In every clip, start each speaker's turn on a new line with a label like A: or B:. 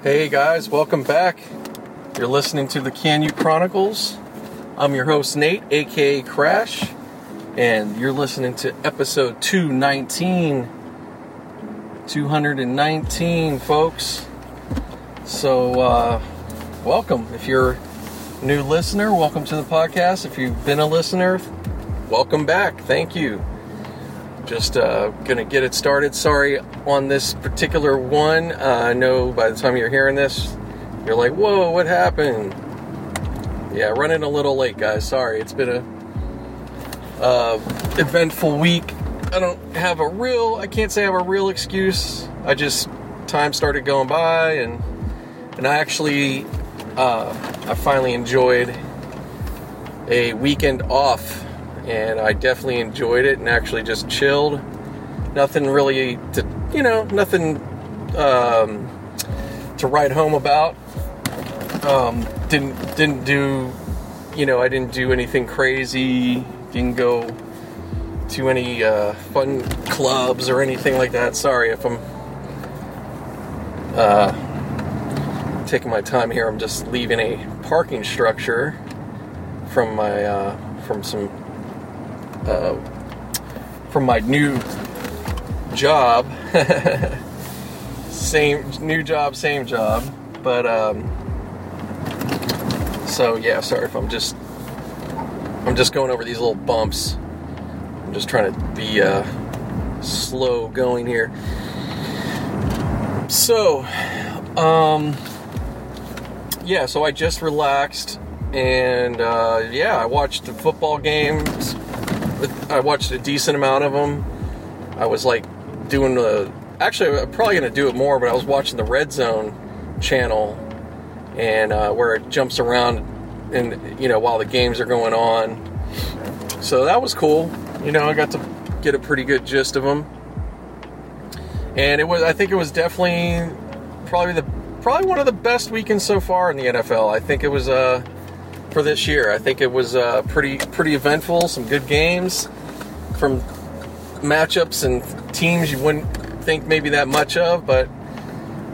A: Hey guys, welcome back. You're listening to the Can You Chronicles. I'm your host Nate, aka Crash, and you're listening to episode 219. 219, folks. So, uh, welcome. If you're a new listener, welcome to the podcast. If you've been a listener, welcome back. Thank you. Just uh, gonna get it started. Sorry on this particular one. Uh, I know by the time you're hearing this, you're like, "Whoa, what happened?" Yeah, running a little late, guys. Sorry. It's been a uh, eventful week. I don't have a real. I can't say I have a real excuse. I just time started going by, and and I actually uh, I finally enjoyed a weekend off and I definitely enjoyed it and actually just chilled. Nothing really to, you know, nothing um, to write home about. Um, didn't didn't do, you know, I didn't do anything crazy. Didn't go to any uh, fun clubs or anything like that. Sorry if I'm uh, taking my time here. I'm just leaving a parking structure from my uh, from some uh, from my new job. same new job, same job. But um, so yeah, sorry if I'm just I'm just going over these little bumps. I'm just trying to be uh, slow going here. So, um, yeah, so I just relaxed and uh, yeah, I watched the football games I watched a decent amount of them. I was like doing the. Actually, I'm probably going to do it more, but I was watching the Red Zone channel, and uh, where it jumps around, and you know while the games are going on. So that was cool. You know, I got to get a pretty good gist of them, and it was. I think it was definitely probably the probably one of the best weekends so far in the NFL. I think it was uh for this year. I think it was uh, pretty pretty eventful. Some good games from matchups and teams you wouldn't think maybe that much of, but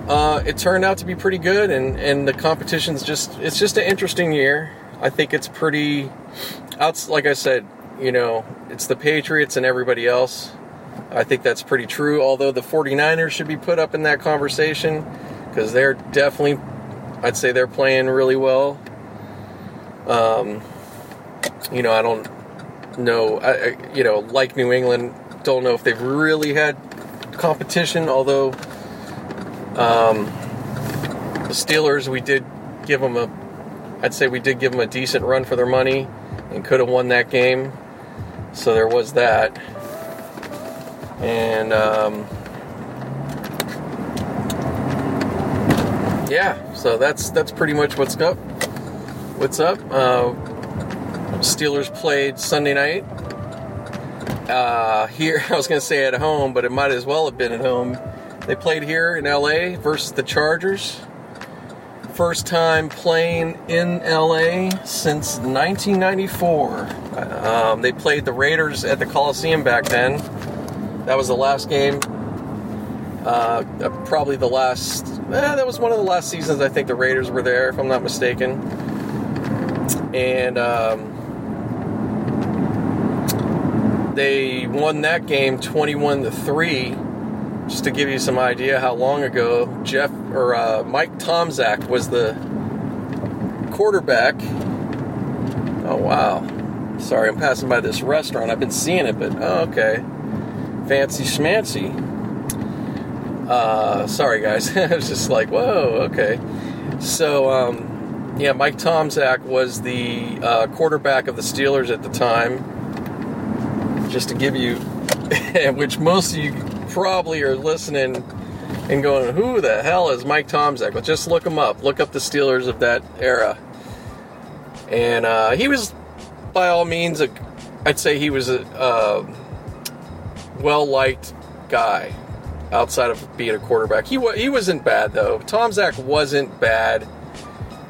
A: uh, it turned out to be pretty good. And and the competition's just it's just an interesting year. I think it's pretty. Outs like I said, you know, it's the Patriots and everybody else. I think that's pretty true. Although the 49ers should be put up in that conversation because they're definitely, I'd say they're playing really well. Um, you know, I don't know. I, you know, like New England, don't know if they've really had competition. Although um, the Steelers, we did give them a, I'd say we did give them a decent run for their money, and could have won that game. So there was that, and um, yeah. So that's that's pretty much what's up. What's up? Uh, Steelers played Sunday night. Uh, here, I was going to say at home, but it might as well have been at home. They played here in LA versus the Chargers. First time playing in LA since 1994. Um, they played the Raiders at the Coliseum back then. That was the last game. Uh, probably the last. Eh, that was one of the last seasons I think the Raiders were there, if I'm not mistaken and um, they won that game 21 to 3 just to give you some idea how long ago jeff or uh, mike tomczak was the quarterback. Oh wow. Sorry i'm passing by this restaurant. I've been seeing it but oh, okay. Fancy schmancy. Uh, sorry guys. I was just like whoa okay. So um, yeah, Mike Tomczak was the uh, quarterback of the Steelers at the time. Just to give you, which most of you probably are listening and going, "Who the hell is Mike Tomczak?" But just look him up. Look up the Steelers of that era, and uh, he was, by all means, I'd say he was a uh, well liked guy outside of being a quarterback. He he wasn't bad though. Tomczak wasn't bad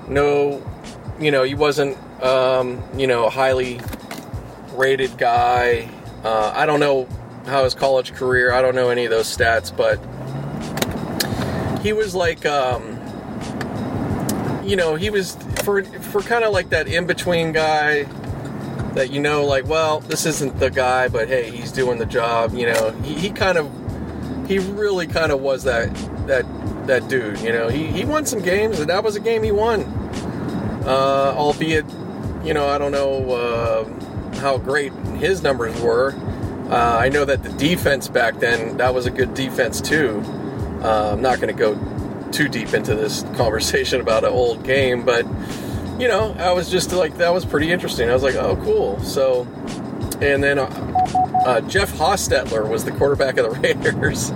A: no, you know, he wasn't, um, you know, a highly rated guy. Uh, I don't know how his college career. I don't know any of those stats, but he was like, um, you know, he was for for kind of like that in between guy that you know, like, well, this isn't the guy, but hey, he's doing the job. You know, he, he kind of he really kind of was that that that dude. You know, he he won some games, and that was a game he won. Uh, albeit, you know, I don't know uh, how great his numbers were. Uh, I know that the defense back then that was a good defense too. Uh, I'm not going to go too deep into this conversation about an old game, but you know, I was just like that was pretty interesting. I was like, oh, cool. So, and then uh, uh, Jeff Hostetler was the quarterback of the Raiders.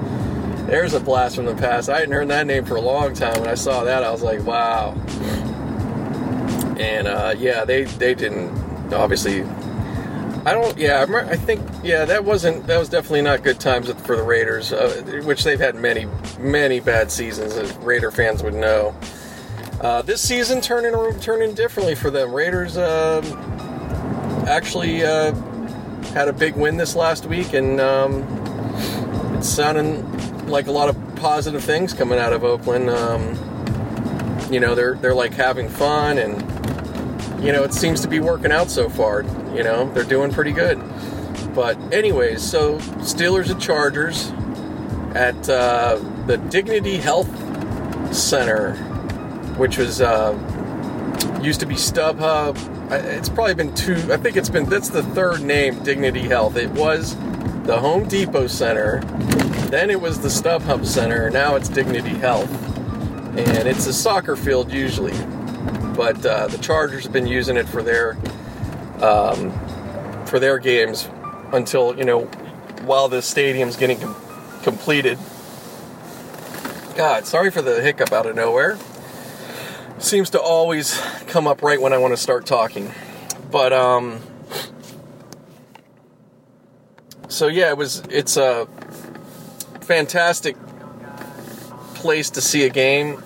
A: There's a blast from the past. I hadn't heard that name for a long time. When I saw that, I was like, wow. And uh, yeah, they they didn't obviously. I don't. Yeah, I think. Yeah, that wasn't. That was definitely not good times for the Raiders, uh, which they've had many, many bad seasons, as Raider fans would know. Uh, this season turning turning differently for them. Raiders uh, actually uh, had a big win this last week, and um, it's sounding like a lot of positive things coming out of Oakland. Um, you know, they're they're like having fun and you know, it seems to be working out so far. You know, they're doing pretty good. But, anyways, so Steelers and Chargers at uh, the Dignity Health Center, which was uh, used to be StubHub. It's probably been two. I think it's been that's the third name, Dignity Health. It was the Home Depot Center, then it was the StubHub Center. Now it's Dignity Health, and it's a soccer field usually but uh, the Chargers have been using it for their um, for their games until you know while the stadium's getting com- completed. God, sorry for the hiccup out of nowhere. Seems to always come up right when I want to start talking, but um. So yeah, it was. It's a fantastic place to see a game.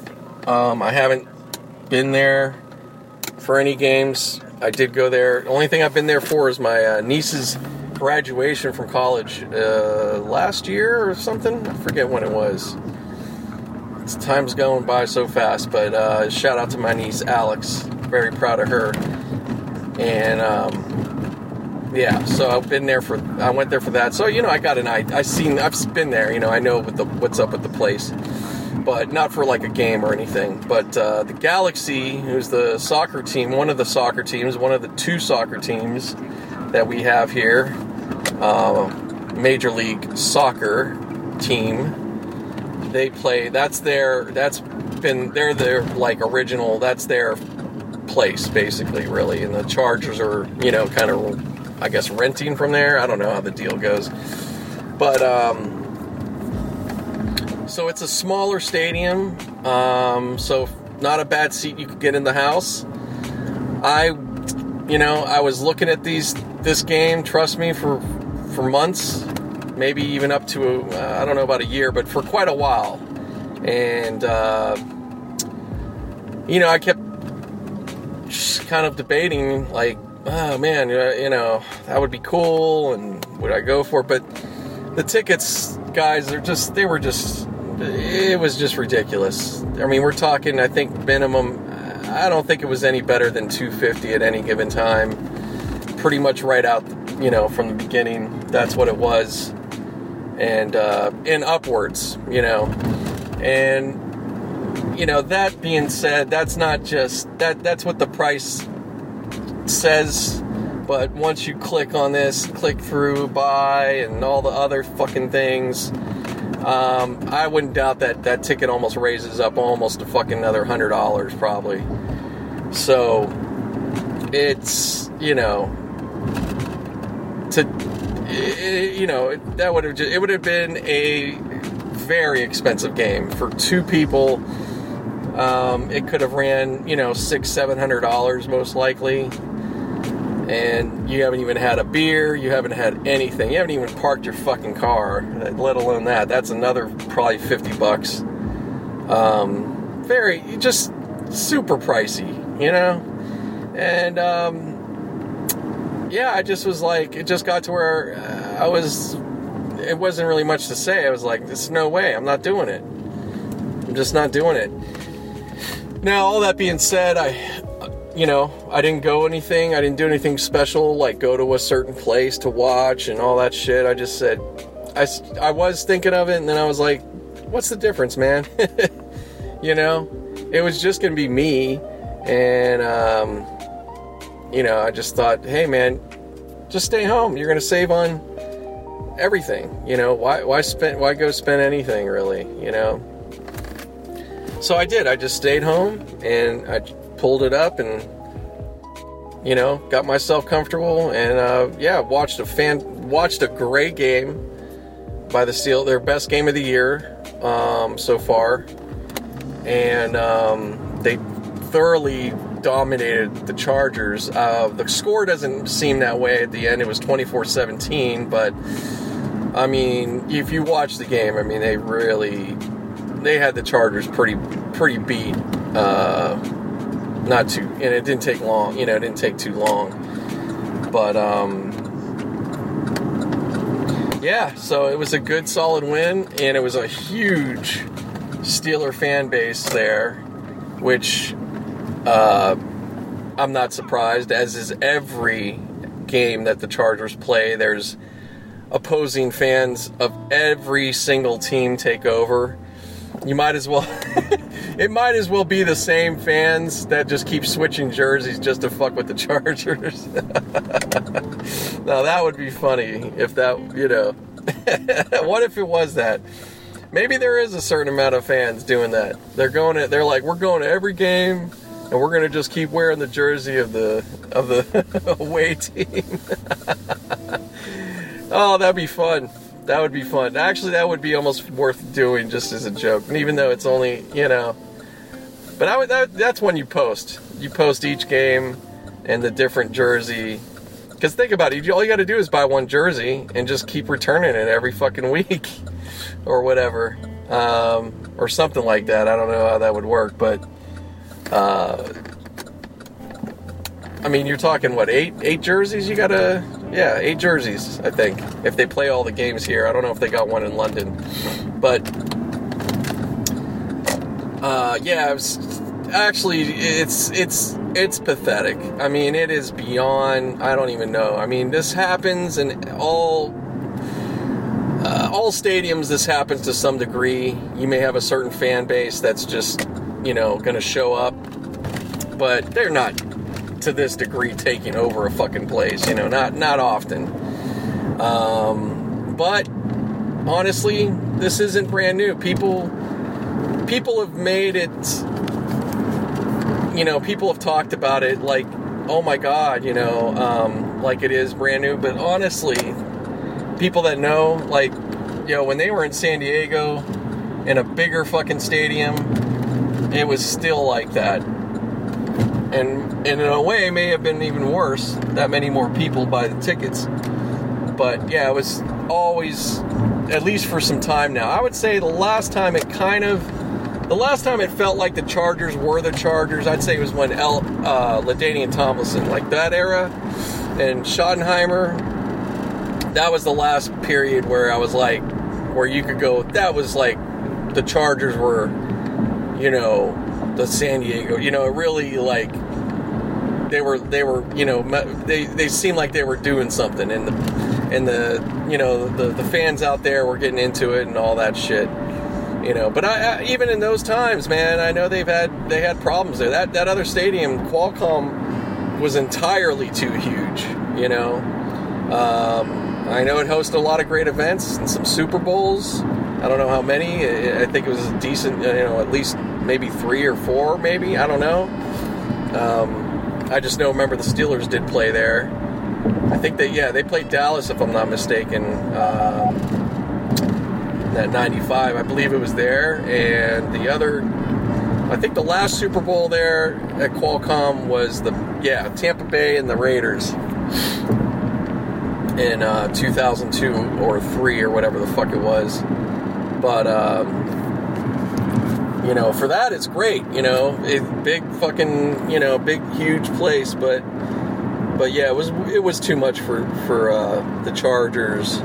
A: Um, I haven't been there for any games. I did go there. The only thing I've been there for is my uh, niece's graduation from college uh, last year or something. I forget when it was. It's, time's going by so fast, but uh, shout out to my niece Alex. Very proud of her. And um, yeah, so I've been there for. I went there for that. So you know, I got an I I seen I've been there. You know, I know what the what's up with the place but not for like a game or anything. But uh, the Galaxy, who's the soccer team, one of the soccer teams, one of the two soccer teams that we have here, uh, Major League Soccer team. They play. That's their. That's been. They're their like original. That's their place basically, really. And the Chargers are, you know, kind of, I guess, renting from there. I don't know how the deal goes, but. um so it's a smaller stadium, um, so not a bad seat you could get in the house. I, you know, I was looking at these this game. Trust me, for for months, maybe even up to uh, I don't know about a year, but for quite a while. And uh, you know, I kept kind of debating, like, oh man, you know, that would be cool, and would I go for it? But the tickets, guys, they're just they were just it was just ridiculous. I mean, we're talking, I think, minimum, I don't think it was any better than 250 at any given time. Pretty much right out, you know, from the beginning, that's what it was. And, uh, and upwards, you know. And, you know, that being said, that's not just, that, that's what the price says but once you click on this, click through, buy, and all the other fucking things, um, I wouldn't doubt that that ticket almost raises up almost a fucking another hundred dollars probably. So it's you know to you know that would have just it would have been a very expensive game for two people. Um, it could have ran you know six seven hundred dollars most likely and you haven't even had a beer, you haven't had anything, you haven't even parked your fucking car, let alone that. That's another probably 50 bucks. Um, very, just super pricey, you know? And, um, yeah, I just was like, it just got to where uh, I was, it wasn't really much to say. I was like, there's no way, I'm not doing it. I'm just not doing it. Now, all that being said, I, you know, I didn't go anything. I didn't do anything special, like go to a certain place to watch and all that shit. I just said, I, I was thinking of it, and then I was like, what's the difference, man? you know, it was just going to be me. And, um, you know, I just thought, hey, man, just stay home. You're going to save on everything. You know, why, why spend, why go spend anything really, you know? So I did. I just stayed home and I pulled it up and, you know, got myself comfortable and, uh, yeah, watched a fan, watched a great game by the Steel, their best game of the year um, so far, and um, they thoroughly dominated the Chargers. Uh, the score doesn't seem that way at the end. It was 24-17, but I mean, if you watch the game, I mean, they really they had the Chargers pretty pretty beat. Uh, not too, and it didn't take long. You know, it didn't take too long, but um, yeah, so it was a good, solid win, and it was a huge Steeler fan base there, which uh, I'm not surprised, as is every game that the Chargers play. There's opposing fans of every single team take over. You might as well. it might as well be the same fans that just keep switching jerseys just to fuck with the Chargers. now that would be funny if that, you know. what if it was that? Maybe there is a certain amount of fans doing that. They're going to, they're like, we're going to every game and we're going to just keep wearing the jersey of the of the away team. oh, that'd be fun. That would be fun. Actually, that would be almost worth doing just as a joke. And even though it's only, you know, but I would, that, that's when you post. You post each game and the different jersey. Because think about it, all you got to do is buy one jersey and just keep returning it every fucking week or whatever. Um, or something like that. I don't know how that would work, but uh, I mean, you're talking what eight eight jerseys? You gotta yeah eight jerseys. I think if they play all the games here. I don't know if they got one in London, but uh, yeah, it was, actually it's it's it's pathetic. I mean, it is beyond. I don't even know. I mean, this happens in all uh, all stadiums. This happens to some degree. You may have a certain fan base that's just you know going to show up, but they're not to this degree taking over a fucking place. You know, not not often. Um, but honestly, this isn't brand new. People people have made it you know, people have talked about it like, oh my god, you know, um, like it is brand new. But honestly, people that know, like, you know, when they were in San Diego in a bigger fucking stadium, it was still like that. And, and in a way, may have been even worse. That many more people buy the tickets. But yeah, it was always, at least for some time now. I would say the last time it kind of the last time it felt like the Chargers were the Chargers, I'd say it was when El, uh, LaDainian Tomlinson, like that era, and Schottenheimer. That was the last period where I was like, where you could go. That was like the Chargers were, you know, the San Diego. You know, it really like they were they were you know they they seemed like they were doing something and the and the you know the the fans out there were getting into it and all that shit you know. But I, I, even in those times, man, I know they've had they had problems there. That that other stadium, Qualcomm, was entirely too huge. You know, um, I know it hosted a lot of great events and some Super Bowls. I don't know how many. I think it was a decent, you know, at least maybe three or four, maybe. I don't know. Um, I just know. Remember, the Steelers did play there. I think they, yeah, they played Dallas, if I'm not mistaken. Uh, that 95. I believe it was there. And the other, I think the last Super Bowl there at Qualcomm was the, yeah, Tampa Bay and the Raiders in uh, 2002 or 3 or whatever the fuck it was. But, um, you know, for that it's great, you know, it, big fucking, you know, big huge place, but but yeah, it was it was too much for for uh, the Chargers.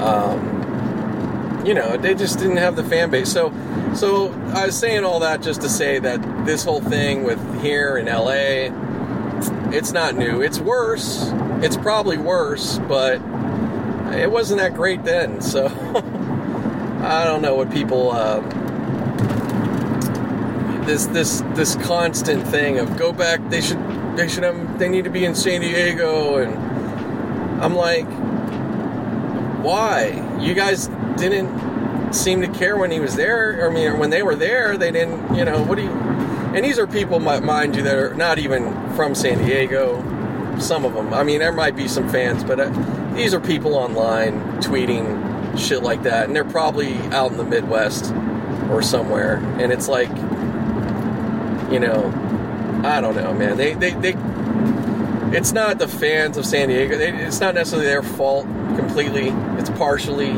A: Um, you know, they just didn't have the fan base. So, so I was saying all that just to say that this whole thing with here in LA, it's not new. It's worse. It's probably worse, but it wasn't that great then. So I don't know what people. Uh, this this this constant thing of go back. They should they should have. They need to be in San Diego, and I'm like, why? You guys didn't seem to care when he was there. I mean, when they were there, they didn't. You know, what do you? And these are people, mind you, that are not even from San Diego. Some of them. I mean, there might be some fans, but uh, these are people online tweeting shit like that, and they're probably out in the Midwest or somewhere. And it's like, you know, I don't know, man. They, they, they. It's not the fans of San Diego. They, it's not necessarily their fault completely. It's partially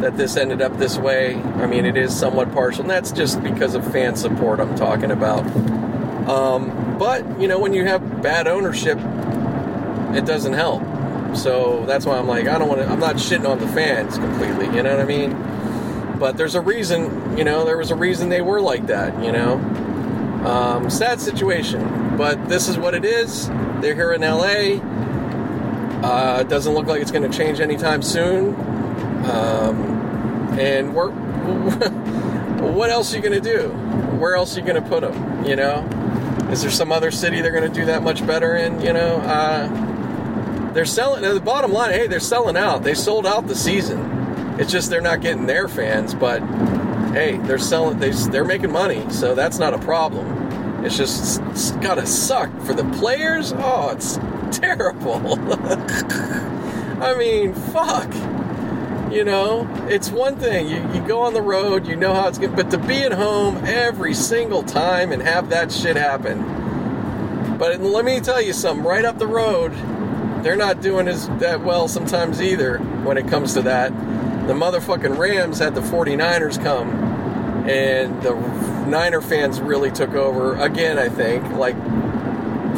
A: that this ended up this way. I mean, it is somewhat partial, and that's just because of fan support I'm talking about. Um, but you know, when you have bad ownership, it doesn't help. So that's why I'm like, I don't want to. I'm not shitting on the fans completely. You know what I mean? But there's a reason. You know, there was a reason they were like that. You know, um, sad situation. But this is what it is. They're here in LA. Uh, doesn't look like it's going to change anytime soon. Um, and we're, what else are you going to do? Where else are you going to put them? You know, is there some other city they're going to do that much better in? You know, uh, they're selling. The bottom line, hey, they're selling out. They sold out the season. It's just they're not getting their fans, but hey, they're selling. They they're making money, so that's not a problem. It's just it's gotta suck for the players. Oh, it's terrible. I mean, fuck. You know, it's one thing. You, you go on the road, you know how it's going but to be at home every single time and have that shit happen. But let me tell you something, right up the road, they're not doing as that well sometimes either when it comes to that. The motherfucking Rams had the 49ers come, and the Niner fans really took over again, I think, like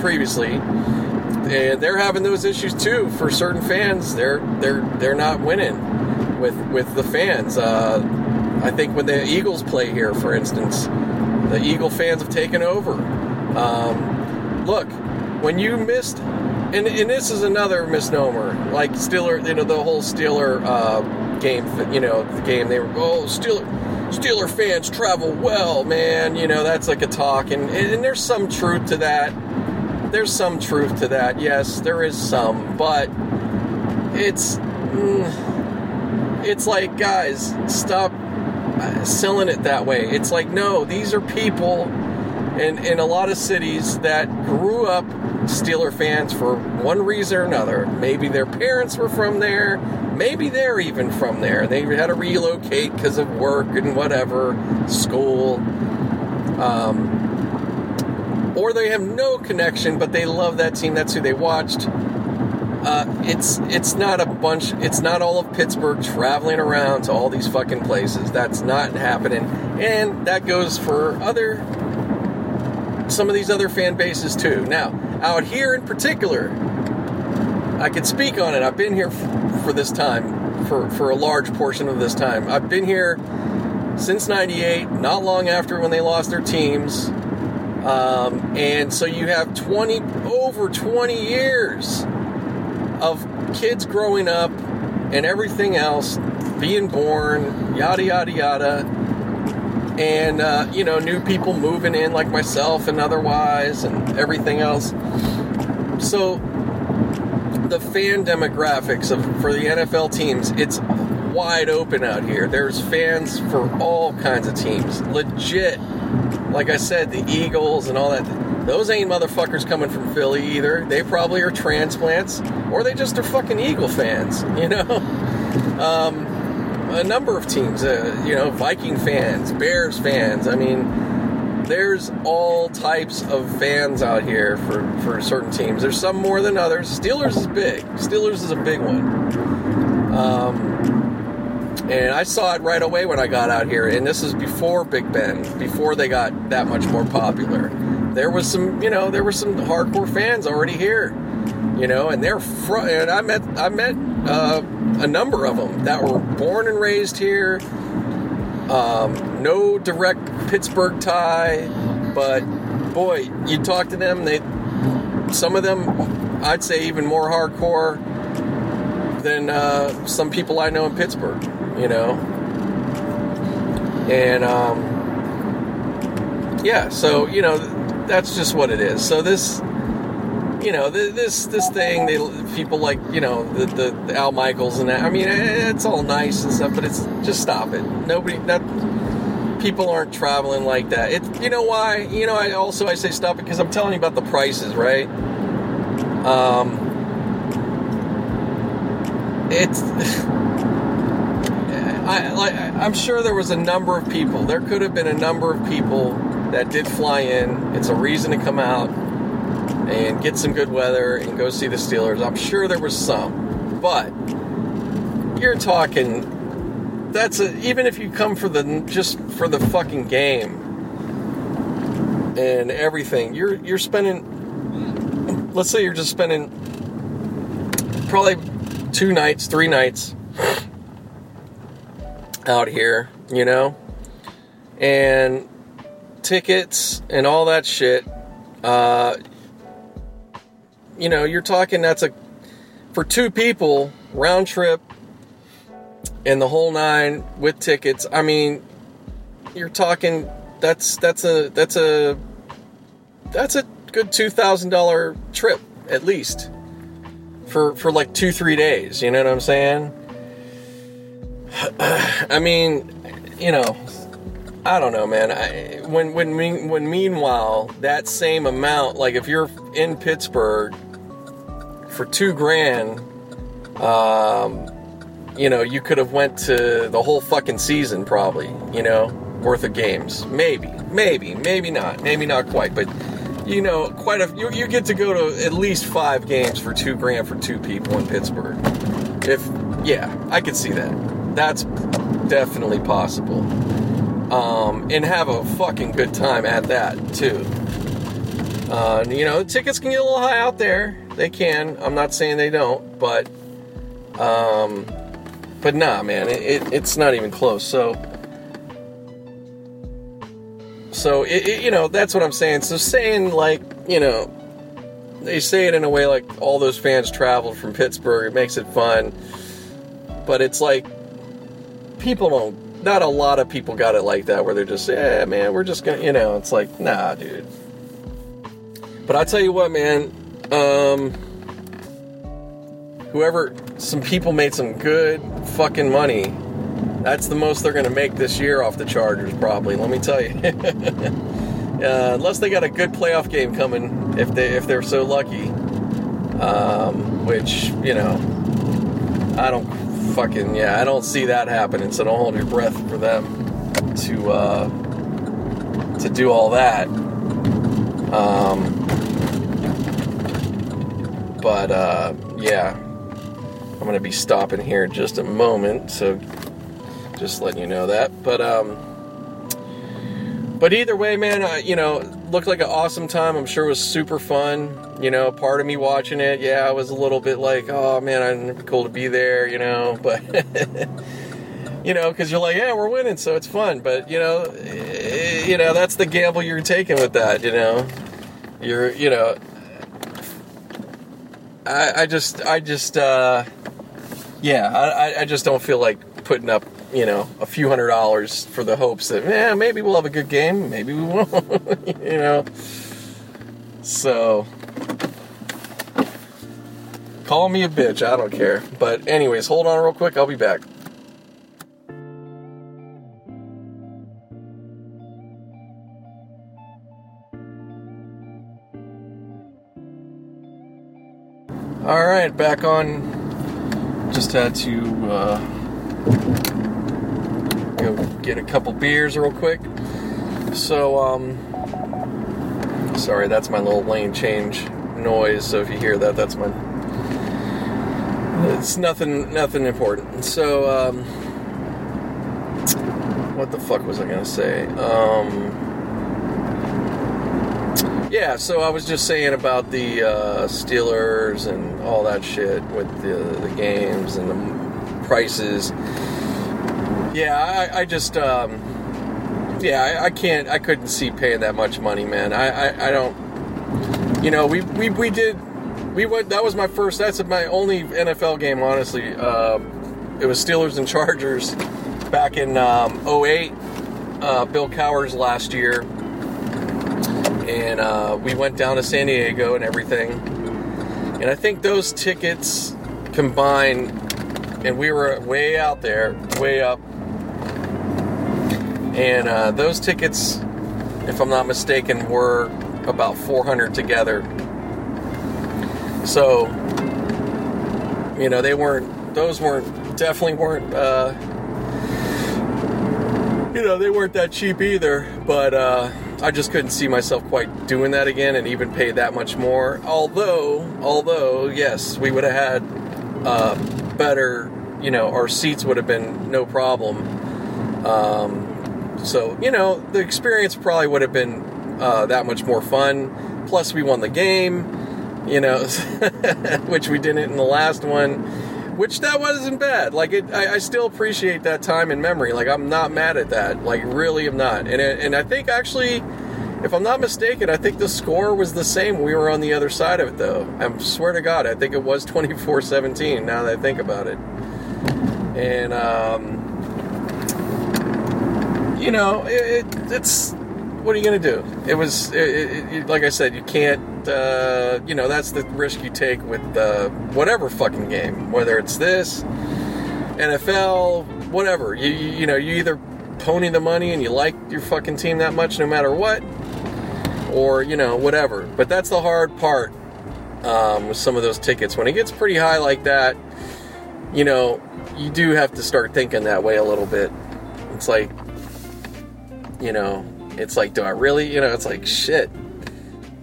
A: previously. And they're having those issues too for certain fans. They're they're they're not winning with with the fans. Uh, I think when the Eagles play here, for instance, the Eagle fans have taken over. Um, look, when you missed, and, and this is another misnomer, like Steeler, you know, the whole Steeler uh, game, you know, the game they were, oh, Steeler, Steeler fans travel well, man. You know, that's like a talk, and, and there's some truth to that. There's some truth to that. Yes, there is some, but it's. Mm, it's like, guys, stop uh, selling it that way. It's like, no, these are people in, in a lot of cities that grew up Steeler fans for one reason or another. Maybe their parents were from there. Maybe they're even from there. They had to relocate because of work and whatever, school. Um, or they have no connection, but they love that team. That's who they watched. Uh, it's it's not a bunch. It's not all of Pittsburgh traveling around to all these fucking places. That's not happening, and that goes for other some of these other fan bases too. Now, out here in particular, I can speak on it. I've been here f- for this time, for for a large portion of this time. I've been here since '98, not long after when they lost their teams. Um, and so you have 20 over 20 years of kids growing up and everything else, being born, yada, yada, yada. And, uh, you know, new people moving in like myself and otherwise, and everything else. So, the fan demographics of, for the NFL teams, it's wide open out here. There's fans for all kinds of teams. Legit. Like I said, the Eagles and all that those ain't motherfuckers coming from Philly either. They probably are transplants, or they just are fucking Eagle fans, you know? Um, a number of teams, uh, you know, Viking fans, Bears fans. I mean, there's all types of fans out here for, for certain teams. There's some more than others. Steelers is big. Steelers is a big one. Um, and I saw it right away when I got out here. And this is before Big Ben, before they got that much more popular there was some, you know, there were some hardcore fans already here, you know, and they're front. And I met, I met uh, a number of them that were born and raised here. Um, no direct Pittsburgh tie, but boy, you talk to them, they some of them, I'd say, even more hardcore than uh, some people I know in Pittsburgh. You know, and um, yeah, so you know that's just what it is. So this you know this this thing they people like you know the, the, the Al Michaels and that I mean it's all nice and stuff but it's just stop it nobody that people aren't traveling like that. It you know why? You know I also I say stop because I'm telling you about the prices right? Um it's I like I'm sure there was a number of people. There could have been a number of people that did fly in. It's a reason to come out and get some good weather and go see the Steelers. I'm sure there was some, but you're talking that's a, even if you come for the just for the fucking game and everything, you're you're spending let's say you're just spending probably two nights, three nights out here, you know? And tickets and all that shit uh, you know, you're talking that's a for two people round trip and the whole nine with tickets. I mean, you're talking that's that's a that's a that's a good two thousand dollar trip at least for for like two three days. You know what I'm saying? I mean, you know, I don't know, man. I, when when mean, when meanwhile that same amount, like if you're in Pittsburgh for two grand, um, you know, you could have went to the whole fucking season probably, you know, worth of games. Maybe, maybe, maybe not, maybe not quite, but you know, quite a you, you get to go to at least five games for two grand for two people in Pittsburgh. If yeah, I could see that. That's definitely possible. Um, and have a fucking good time at that too. Uh, you know, tickets can get a little high out there. They can. I'm not saying they don't, but um, but nah, man, it, it, it's not even close. So, so it, you know, that's what I'm saying. So saying like, you know, they say it in a way like all those fans traveled from Pittsburgh. It makes it fun, but it's like people don't. Not a lot of people got it like that, where they're just, yeah, man, we're just gonna, you know, it's like, nah, dude. But I tell you what, man, um, whoever, some people made some good fucking money. That's the most they're going to make this year off the Chargers, probably. Let me tell you. uh, unless they got a good playoff game coming, if they if they're so lucky. Um, which you know, I don't fucking yeah, I don't see that happening. So don't hold your breath for them to uh, to do all that. Um, but uh, yeah, I'm gonna be stopping here in just a moment, so just letting you know that. But um, but either way, man, uh, you know, looked like an awesome time. I'm sure it was super fun. You know, part of me watching it, yeah, I was a little bit like, oh man, it'd be cool to be there, you know, but. you know, because you're like, yeah, we're winning, so it's fun. But you know, eh, you know, that's the gamble you're taking with that. You know, you're, you know, I, I just, I just, uh, yeah, I, I just don't feel like putting up, you know, a few hundred dollars for the hopes that, yeah, maybe we'll have a good game, maybe we won't, you know. So, call me a bitch, I don't care. But, anyways, hold on real quick, I'll be back. All right, back on. Just had to uh, go get a couple beers real quick. So, um, sorry, that's my little lane change noise. So if you hear that, that's my. It's nothing, nothing important. So, um, what the fuck was I gonna say? Um yeah, so I was just saying about the uh, Steelers and all that shit with the, the games and the prices. Yeah, I, I just, um, yeah, I, I, can't, I couldn't see paying that much money, man. I, I, I don't, you know, we, we, we did, we went, that was my first, that's my only NFL game, honestly. Uh, it was Steelers and Chargers back in um, 08, uh, Bill Cowher's last year. And uh, we went down to San Diego and everything. And I think those tickets combined, and we were way out there, way up. And uh, those tickets, if I'm not mistaken, were about 400 together. So, you know, they weren't, those weren't, definitely weren't, uh, you know, they weren't that cheap either, but uh, I just couldn't see myself quite doing that again and even pay that much more. Although, although, yes, we would have had uh, better, you know, our seats would have been no problem. Um, so, you know, the experience probably would have been uh, that much more fun. Plus, we won the game, you know, which we didn't in the last one which that wasn't bad. Like it, I, I, still appreciate that time in memory. Like I'm not mad at that. Like really, am not. And it, and I think actually, if I'm not mistaken, I think the score was the same. We were on the other side of it though. I swear to God, I think it was 24-17. Now that I think about it, and um, you know, it, it, it's what are you going to do? It was, it, it, like I said, you can't, uh, you know, that's the risk you take with uh, whatever fucking game, whether it's this, NFL, whatever. You, you, you know, you either pony the money and you like your fucking team that much no matter what, or, you know, whatever. But that's the hard part um, with some of those tickets. When it gets pretty high like that, you know, you do have to start thinking that way a little bit. It's like, you know, it's like, do I really? You know, it's like, shit.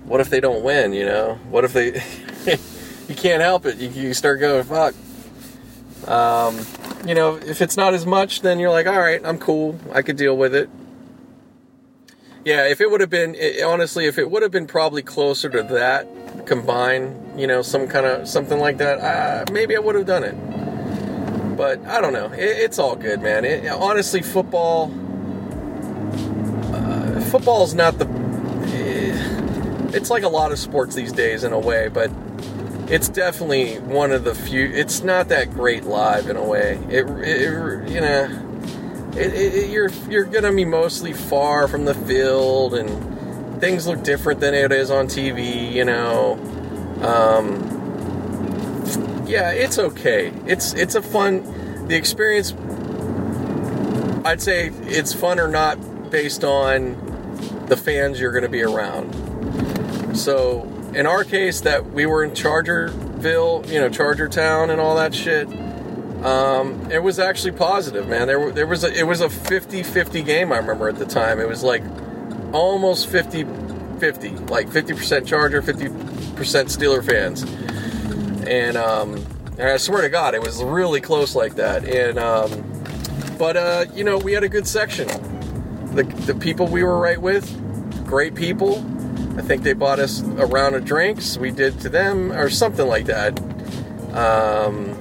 A: What if they don't win? You know, what if they? you can't help it. You, you start going, fuck. Um, you know, if it's not as much, then you're like, all right, I'm cool. I could deal with it. Yeah, if it would have been, it, honestly, if it would have been probably closer to that combined, you know, some kind of something like that, uh, maybe I would have done it. But I don't know. It, it's all good, man. It, honestly, football football is not the. It's like a lot of sports these days in a way, but it's definitely one of the few. It's not that great live in a way. It, it you know, it, it, you're you're gonna be mostly far from the field, and things look different than it is on TV. You know, um, yeah, it's okay. It's it's a fun. The experience. I'd say it's fun or not based on the fans you're going to be around. So in our case, that we were in Chargerville, you know, Charger Town, and all that shit. Um, it was actually positive, man. There, there was a, it was a 50-50 game. I remember at the time. It was like almost 50-50, like 50% Charger, 50% Steeler fans, and um, and I swear to God, it was really close like that. And um, but uh, you know, we had a good section the, the people we were right with, great people. I think they bought us a round of drinks. We did to them, or something like that. Um,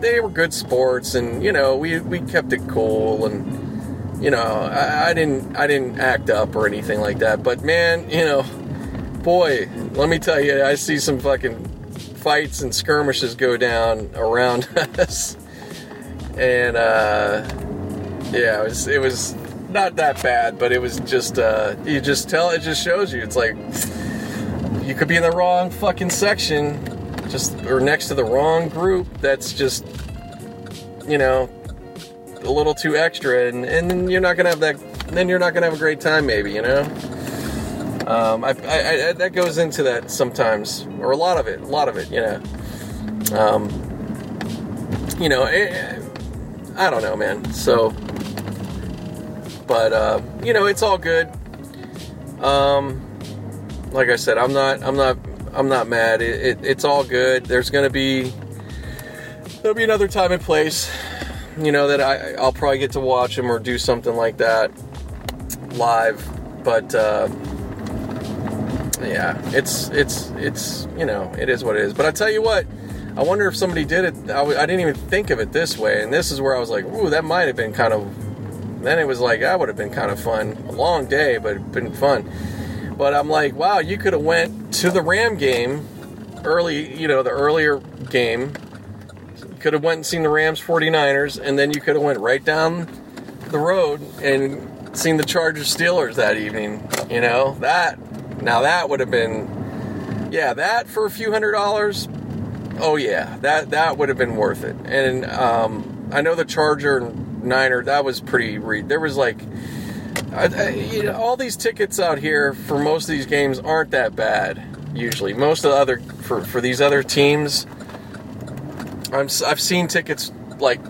A: they were good sports, and you know, we we kept it cool, and you know, I, I didn't I didn't act up or anything like that. But man, you know, boy, let me tell you, I see some fucking fights and skirmishes go down around us, and uh, yeah, it was it was not that bad, but it was just uh, you just tell it just shows you. It's like you could be in the wrong fucking section, just or next to the wrong group. That's just you know a little too extra, and and you're not gonna have that. Then you're not gonna have a great time, maybe you know. Um, I, I, I, that goes into that sometimes, or a lot of it, a lot of it, you know. Um, you know, it, eh, I don't know, man. So but uh, you know, it's all good. Um, like I said, I'm not, I'm not, I'm not mad. It, it, it's all good. There's gonna be, there'll be another time and place, you know, that I, I'll probably get to watch him or do something like that live. But uh, yeah, it's, it's, it's, you know, it is what it is. But I tell you what, I wonder if somebody did it. I w- I didn't even think of it this way, and this is where I was like, "Ooh, that might have been kind of." Then it was like that would have been kind of fun. A long day, but it'd been fun. But I'm like, wow, you could have went to the Ram game early. You know, the earlier game. Could have went and seen the Rams 49ers, and then you could have went right down the road and seen the Chargers Steelers that evening. You know that. Now that would have been, yeah, that for a few hundred dollars oh yeah, that that would have been worth it. And um, I know the Charger Niner that was pretty. Re- there was like, I, I, you know, all these tickets out here for most of these games aren't that bad. Usually, most of the other for for these other teams, I'm I've seen tickets like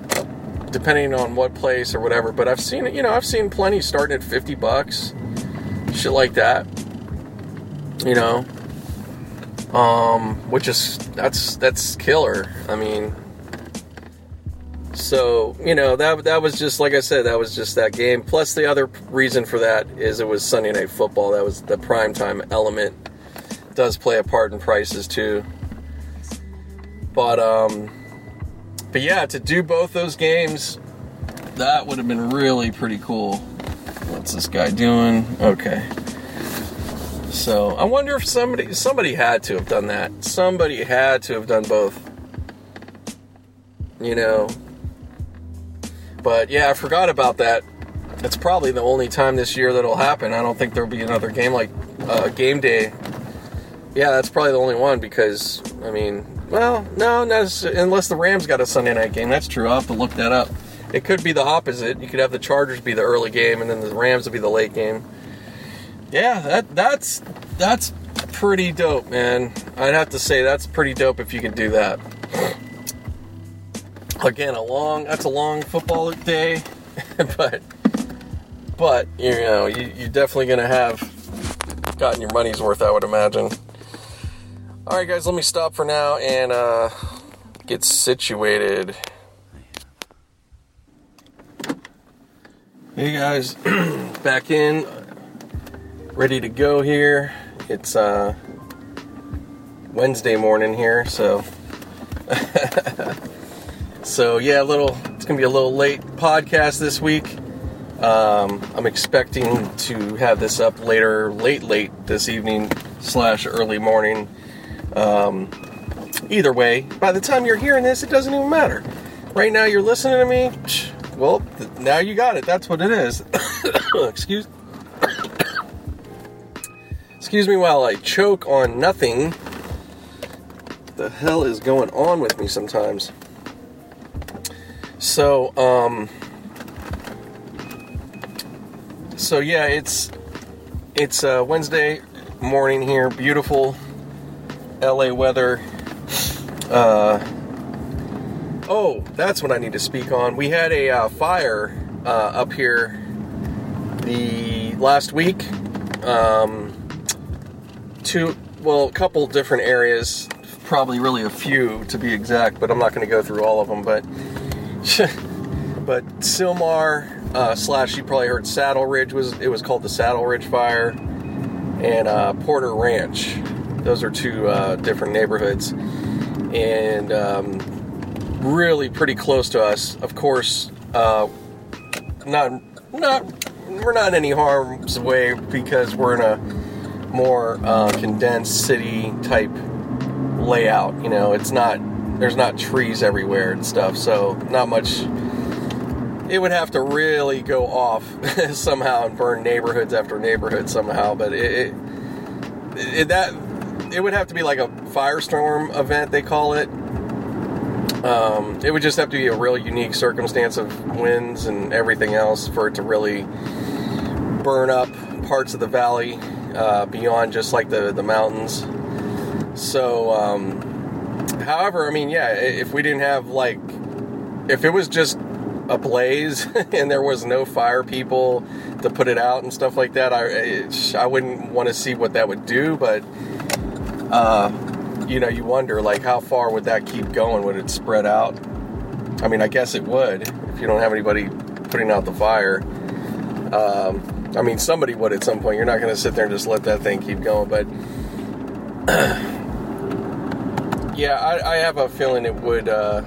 A: depending on what place or whatever. But I've seen you know I've seen plenty starting at fifty bucks, shit like that. You know, um, which is that's that's killer. I mean, so you know that that was just like I said, that was just that game. Plus, the other reason for that is it was Sunday night football. That was the prime time element does play a part in prices too. But um, but yeah, to do both those games, that would have been really pretty cool. What's this guy doing? Okay. So I wonder if somebody somebody had to have done that. Somebody had to have done both. You know. But yeah, I forgot about that. It's probably the only time this year that'll happen. I don't think there'll be another game like uh, game day. Yeah, that's probably the only one because I mean, well, no, not unless the Rams got a Sunday night game. That's true. I'll have to look that up. It could be the opposite. You could have the Chargers be the early game, and then the Rams would be the late game yeah, that that's that's pretty dope, man. I'd have to say that's pretty dope if you can do that. Again, a long that's a long football day, but but you know you, you're definitely gonna have gotten your money's worth, I would imagine. All right, guys, let me stop for now and uh, get situated. Hey guys, back in ready to go here. It's uh, Wednesday morning here, so so yeah, a little. It's gonna be a little late podcast this week. Um, I'm expecting to have this up later, late, late this evening slash early morning. Um, either way, by the time you're hearing this, it doesn't even matter. Right now, you're listening to me. Well, now you got it. That's what it is. Excuse Excuse me while I choke on nothing. The hell is going on with me sometimes? So, um, so yeah, it's it's uh, Wednesday morning here. Beautiful LA weather. Uh, oh, that's what I need to speak on. We had a uh, fire uh, up here the last week. Um, two, well, a couple different areas, probably really a few to be exact, but I'm not going to go through all of them. But but Sylmar uh, slash you probably heard Saddle Ridge was it was called the Saddle Ridge Fire, and uh, Porter Ranch. Those are two uh, different neighborhoods, and um, really pretty close to us. Of course, uh, not not we're not in any harm's way because we're in a more uh, condensed city type layout. You know, it's not there's not trees everywhere and stuff, so not much. It would have to really go off somehow and burn neighborhoods after neighborhood somehow, but it, it, it that it would have to be like a firestorm event they call it. Um, it would just have to be a real unique circumstance of winds and everything else for it to really burn up parts of the valley uh, beyond just like the the mountains. So, um, however, I mean, yeah, if we didn't have like, if it was just a blaze and there was no fire people to put it out and stuff like that, I I wouldn't want to see what that would do, but. Uh, you know, you wonder like how far would that keep going? Would it spread out? I mean, I guess it would if you don't have anybody putting out the fire. Um, I mean, somebody would at some point. You're not going to sit there and just let that thing keep going. But yeah, I, I have a feeling it would uh,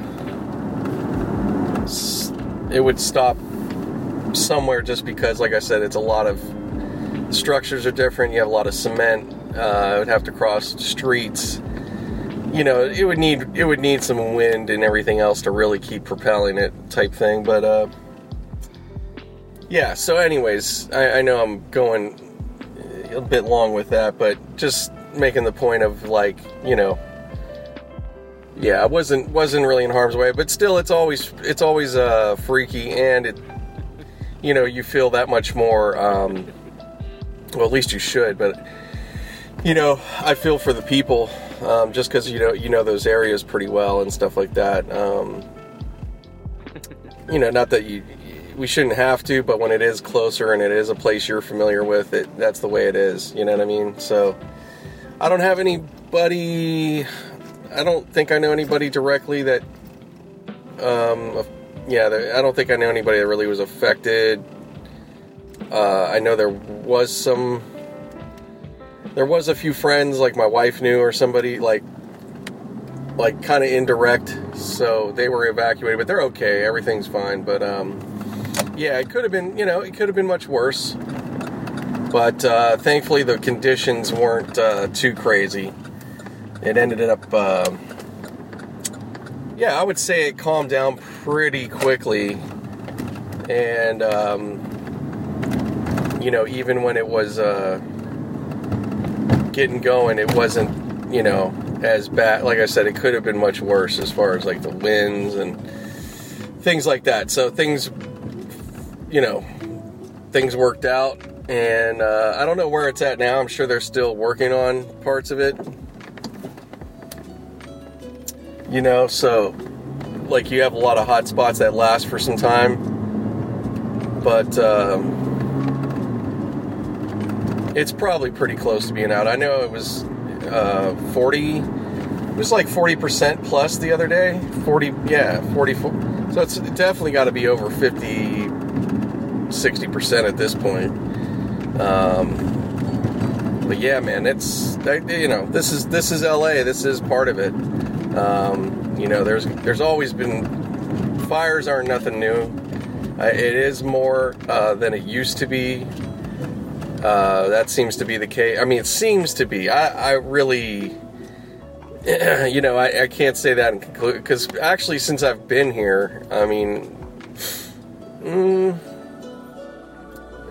A: it would stop somewhere just because, like I said, it's a lot of structures are different. You have a lot of cement. Uh, it would have to cross streets. You know, it would need it would need some wind and everything else to really keep propelling it, type thing. But uh, yeah. So, anyways, I, I know I'm going a bit long with that, but just making the point of like, you know, yeah, I wasn't wasn't really in harm's way, but still, it's always it's always uh, freaky, and it, you know, you feel that much more. Um, well, at least you should, but you know, I feel for the people um, just because you know you know those areas pretty well and stuff like that. Um, you know, not that you we shouldn't have to, but when it is closer and it is a place you're familiar with, it that's the way it is. You know what I mean? So I don't have anybody. I don't think I know anybody directly that. Um, yeah, I don't think I know anybody that really was affected. Uh, I know there was some. There was a few friends, like my wife knew, or somebody like, like kind of indirect. So they were evacuated, but they're okay. Everything's fine. But um, yeah, it could have been, you know, it could have been much worse. But uh, thankfully, the conditions weren't uh, too crazy. It ended up, uh, yeah, I would say it calmed down pretty quickly. And, um, you know, even when it was uh, getting going, it wasn't, you know, as bad. Like I said, it could have been much worse as far as like the winds and things like that. So things you know, things worked out. And uh, I don't know where it's at now. I'm sure they're still working on parts of it. You know, so like you have a lot of hot spots that last for some time. But um, it's probably pretty close to being out. I know it was uh, 40, it was like 40% plus the other day. 40, yeah, 44. So it's definitely got to be over 50, 60% at this point. Um, but yeah, man, it's you know this is this is LA. This is part of it. Um, you know, there's there's always been fires aren't nothing new. Uh, it is more uh, than it used to be. Uh, that seems to be the case. I mean, it seems to be. I, I really, you know, I, I can't say that in conclusion because actually, since I've been here, I mean. Mm,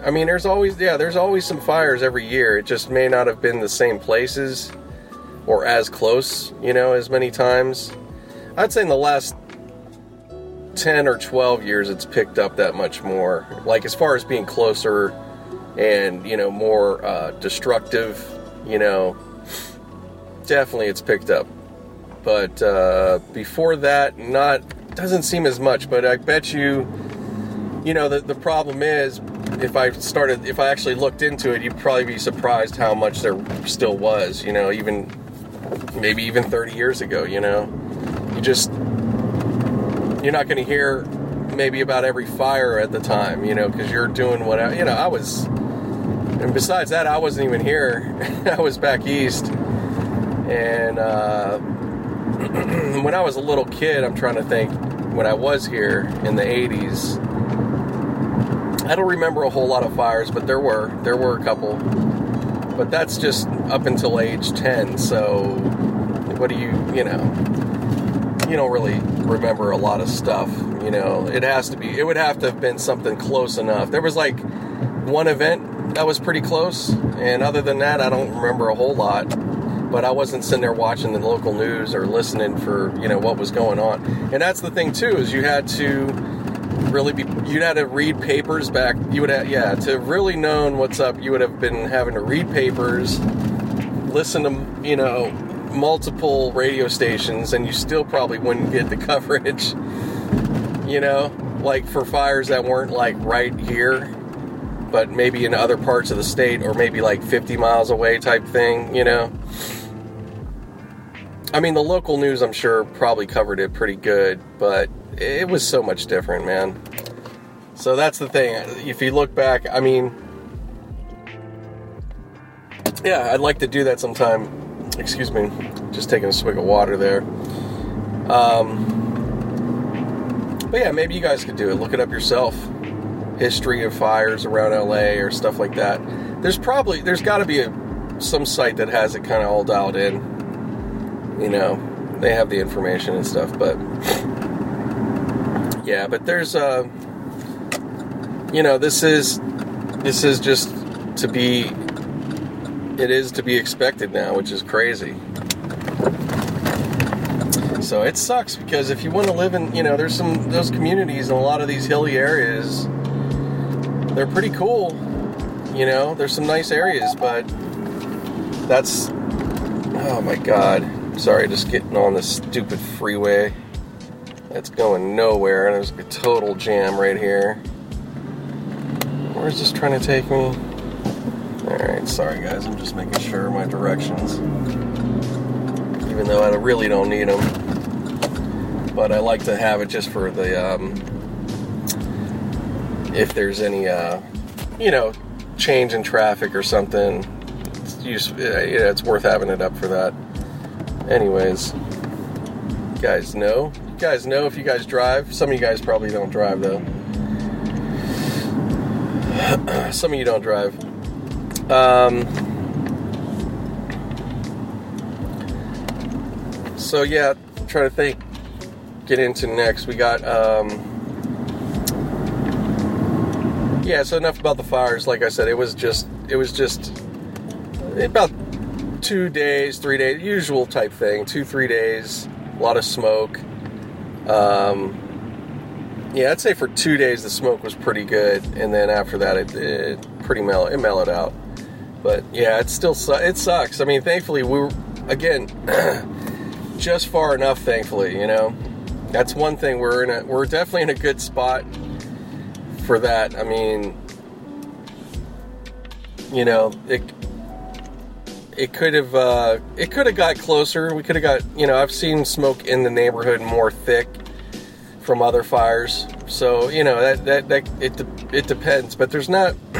A: I mean, there's always yeah, there's always some fires every year. It just may not have been the same places or as close, you know, as many times. I'd say in the last 10 or 12 years it's picked up that much more. Like as far as being closer and, you know, more uh, destructive, you know, definitely it's picked up. But uh, before that, not doesn't seem as much. But I bet you, you know, the the problem is if I started, if I actually looked into it, you'd probably be surprised how much there still was. You know, even maybe even 30 years ago. You know, you just you're not going to hear maybe about every fire at the time. You know, because you're doing what I, you know. I was, and besides that, I wasn't even here. I was back east, and uh, when I was a little kid, I'm trying to think when I was here in the 80s I don't remember a whole lot of fires, but there were. There were a couple. But that's just up until age 10. So, what do you, you know, you don't really remember a lot of stuff. You know, it has to be, it would have to have been something close enough. There was like one event that was pretty close. And other than that, I don't remember a whole lot. But I wasn't sitting there watching the local news or listening for, you know, what was going on. And that's the thing, too, is you had to really be you'd had to read papers back you would have yeah to really known what's up you would have been having to read papers listen to you know multiple radio stations and you still probably wouldn't get the coverage you know? Like for fires that weren't like right here but maybe in other parts of the state or maybe like 50 miles away type thing you know I mean, the local news, I'm sure, probably covered it pretty good, but it was so much different, man. So that's the thing. If you look back, I mean, yeah, I'd like to do that sometime. Excuse me. just taking a swig of water there. Um, but yeah, maybe you guys could do it. Look it up yourself. History of fires around LA or stuff like that. There's probably there's got to be a, some site that has it kind of all dialed in. You know, they have the information and stuff, but yeah, but there's uh you know, this is this is just to be it is to be expected now, which is crazy. So it sucks because if you want to live in, you know, there's some those communities in a lot of these hilly areas. They're pretty cool. You know, there's some nice areas, but that's oh my god. Sorry, just getting on this stupid freeway. That's going nowhere, and there's a total jam right here. Where's this trying to take me? Alright, sorry guys, I'm just making sure my directions. Even though I really don't need them but I like to have it just for the um, if there's any uh, you know change in traffic or something. It's, use, yeah, it's worth having it up for that. Anyways, you guys know. You guys know if you guys drive. Some of you guys probably don't drive though. Some of you don't drive. Um, so yeah, I'm trying to think get into next. We got, um, yeah. So enough about the fires. Like I said, it was just, it was just about two days, three days, usual type thing. Two, three days, a lot of smoke. Um, yeah, I'd say for two days the smoke was pretty good, and then after that it, it pretty mellow, it mellowed out. But yeah, it still su- it sucks. I mean, thankfully we were again just far enough. Thankfully, you know, that's one thing we're in a we're definitely in a good spot for that. I mean, you know, it it could have uh, it could have got closer. We could have got you know I've seen smoke in the neighborhood more thick from other fires. So you know that that, that it it depends, but there's not.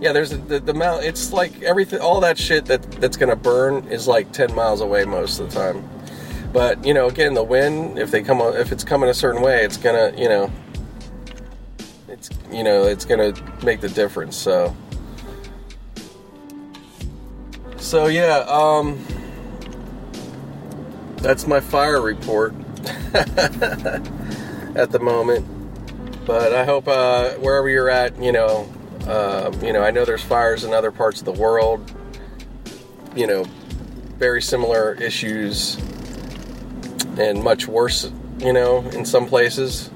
A: yeah, there's the, the amount. It's like everything, all that shit that that's gonna burn is like ten miles away most of the time. But you know, again, the wind if they come if it's coming a certain way, it's gonna you know, it's you know it's gonna make the difference. So. So yeah, um, that's my fire report at the moment. But I hope uh, wherever you're at, you know, uh, you know, I know there's fires in other parts of the world. You know, very similar issues and much worse, you know, in some places.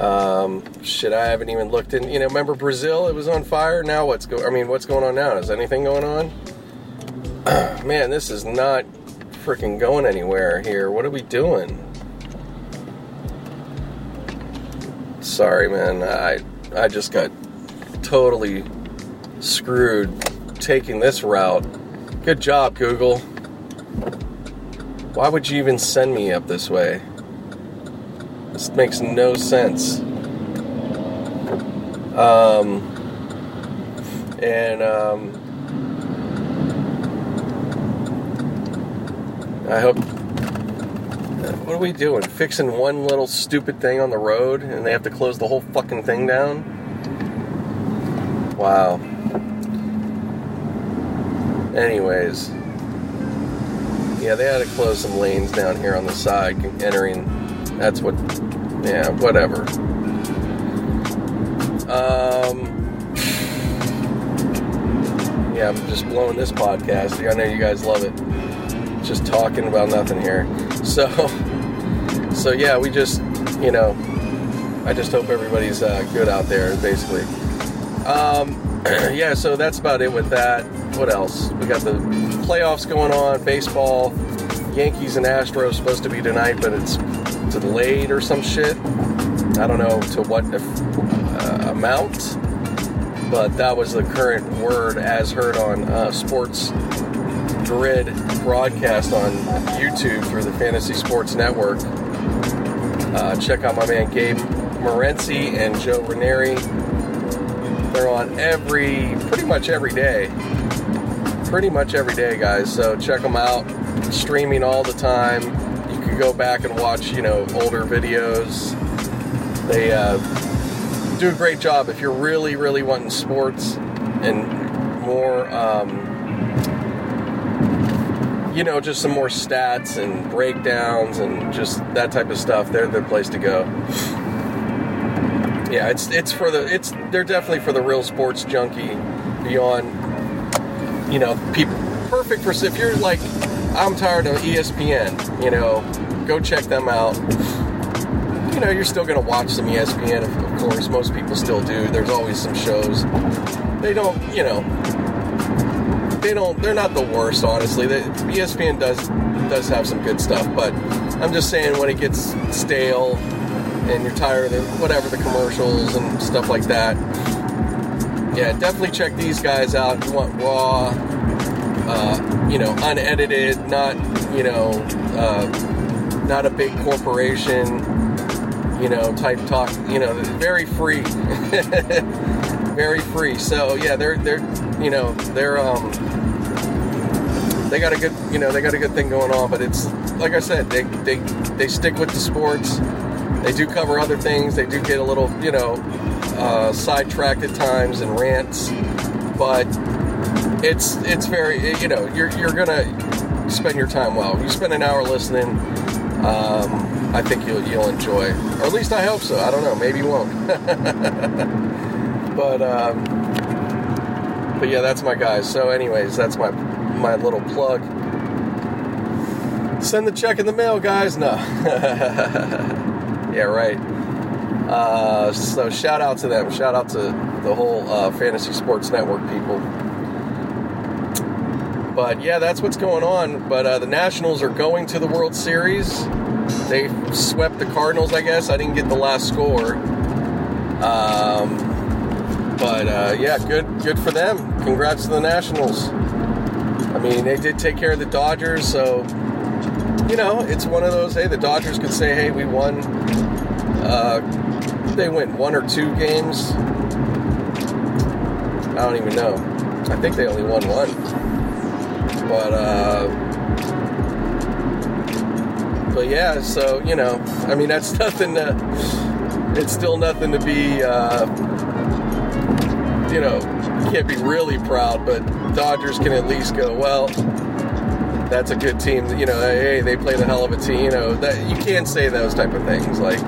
A: Um, shit, I haven't even looked in. You know, remember Brazil? It was on fire. Now what's going? I mean, what's going on now? Is anything going on? Man, this is not freaking going anywhere here. What are we doing? Sorry, man. I I just got totally screwed taking this route. Good job, Google. Why would you even send me up this way? This makes no sense. Um, and um, I hope. What are we doing? Fixing one little stupid thing on the road and they have to close the whole fucking thing down? Wow. Anyways. Yeah, they had to close some lanes down here on the side entering. That's what. Yeah, whatever. Um. Yeah, I'm just blowing this podcast. I know you guys love it. Just talking about nothing here. So, so yeah, we just, you know, I just hope everybody's uh, good out there, basically. Um, yeah, so that's about it with that. What else? We got the playoffs going on, baseball. Yankees and Astros supposed to be tonight, but it's delayed or some shit. I don't know to what uh, amount, but that was the current word as heard on uh, Sports Grid broadcast on YouTube through the Fantasy Sports Network. Uh, check out my man Gabe Morency and Joe Ranieri. They're on every, pretty much every day pretty much every day, guys. So check them out. Streaming all the time. You can go back and watch, you know, older videos. They uh, do a great job if you're really, really wanting sports and more, um, you know, just some more stats and breakdowns and just that type of stuff. They're the place to go. Yeah, it's it's for the it's they're definitely for the real sports junkie beyond you know people perfect for if you're like I'm tired of ESPN, you know, go check them out. You know, you're still gonna watch some ESPN, of course. Most people still do. There's always some shows. They don't, you know, they don't. They're not the worst, honestly. The, ESPN does does have some good stuff, but I'm just saying when it gets stale and you're tired of whatever the commercials and stuff like that, yeah, definitely check these guys out. If you want raw, uh, you know, unedited, not you know, uh, not a big corporation, you know, type talk. You know, very free, very free. So yeah, they're they're you know they're um they got a good you know they got a good thing going on but it's like i said they they they stick with the sports. They do cover other things. They do get a little you know uh, sidetracked at times and rants but it's it's very you know you're you're gonna spend your time well. You spend an hour listening um, i think you'll you'll enjoy or at least i hope so. I don't know. Maybe you won't. But um, but yeah that's my guys. So anyways that's my my little plug. Send the check in the mail, guys. No. yeah, right. Uh, so shout out to them. Shout out to the whole uh, Fantasy Sports Network people. But yeah, that's what's going on. But uh, the Nationals are going to the World Series. They swept the Cardinals, I guess. I didn't get the last score. Um, but uh, yeah, good, good for them. Congrats to the Nationals. I mean, they did take care of the Dodgers, so you know, it's one of those. Hey, the Dodgers could say, "Hey, we won." Uh, they went one or two games. I don't even know. I think they only won one. But uh, but yeah, so you know, I mean, that's nothing to. It's still nothing to be. Uh, you know, can't be really proud, but Dodgers can at least go, well, that's a good team. You know, hey, they played a hell of a team. You know, that you can't say those type of things. Like,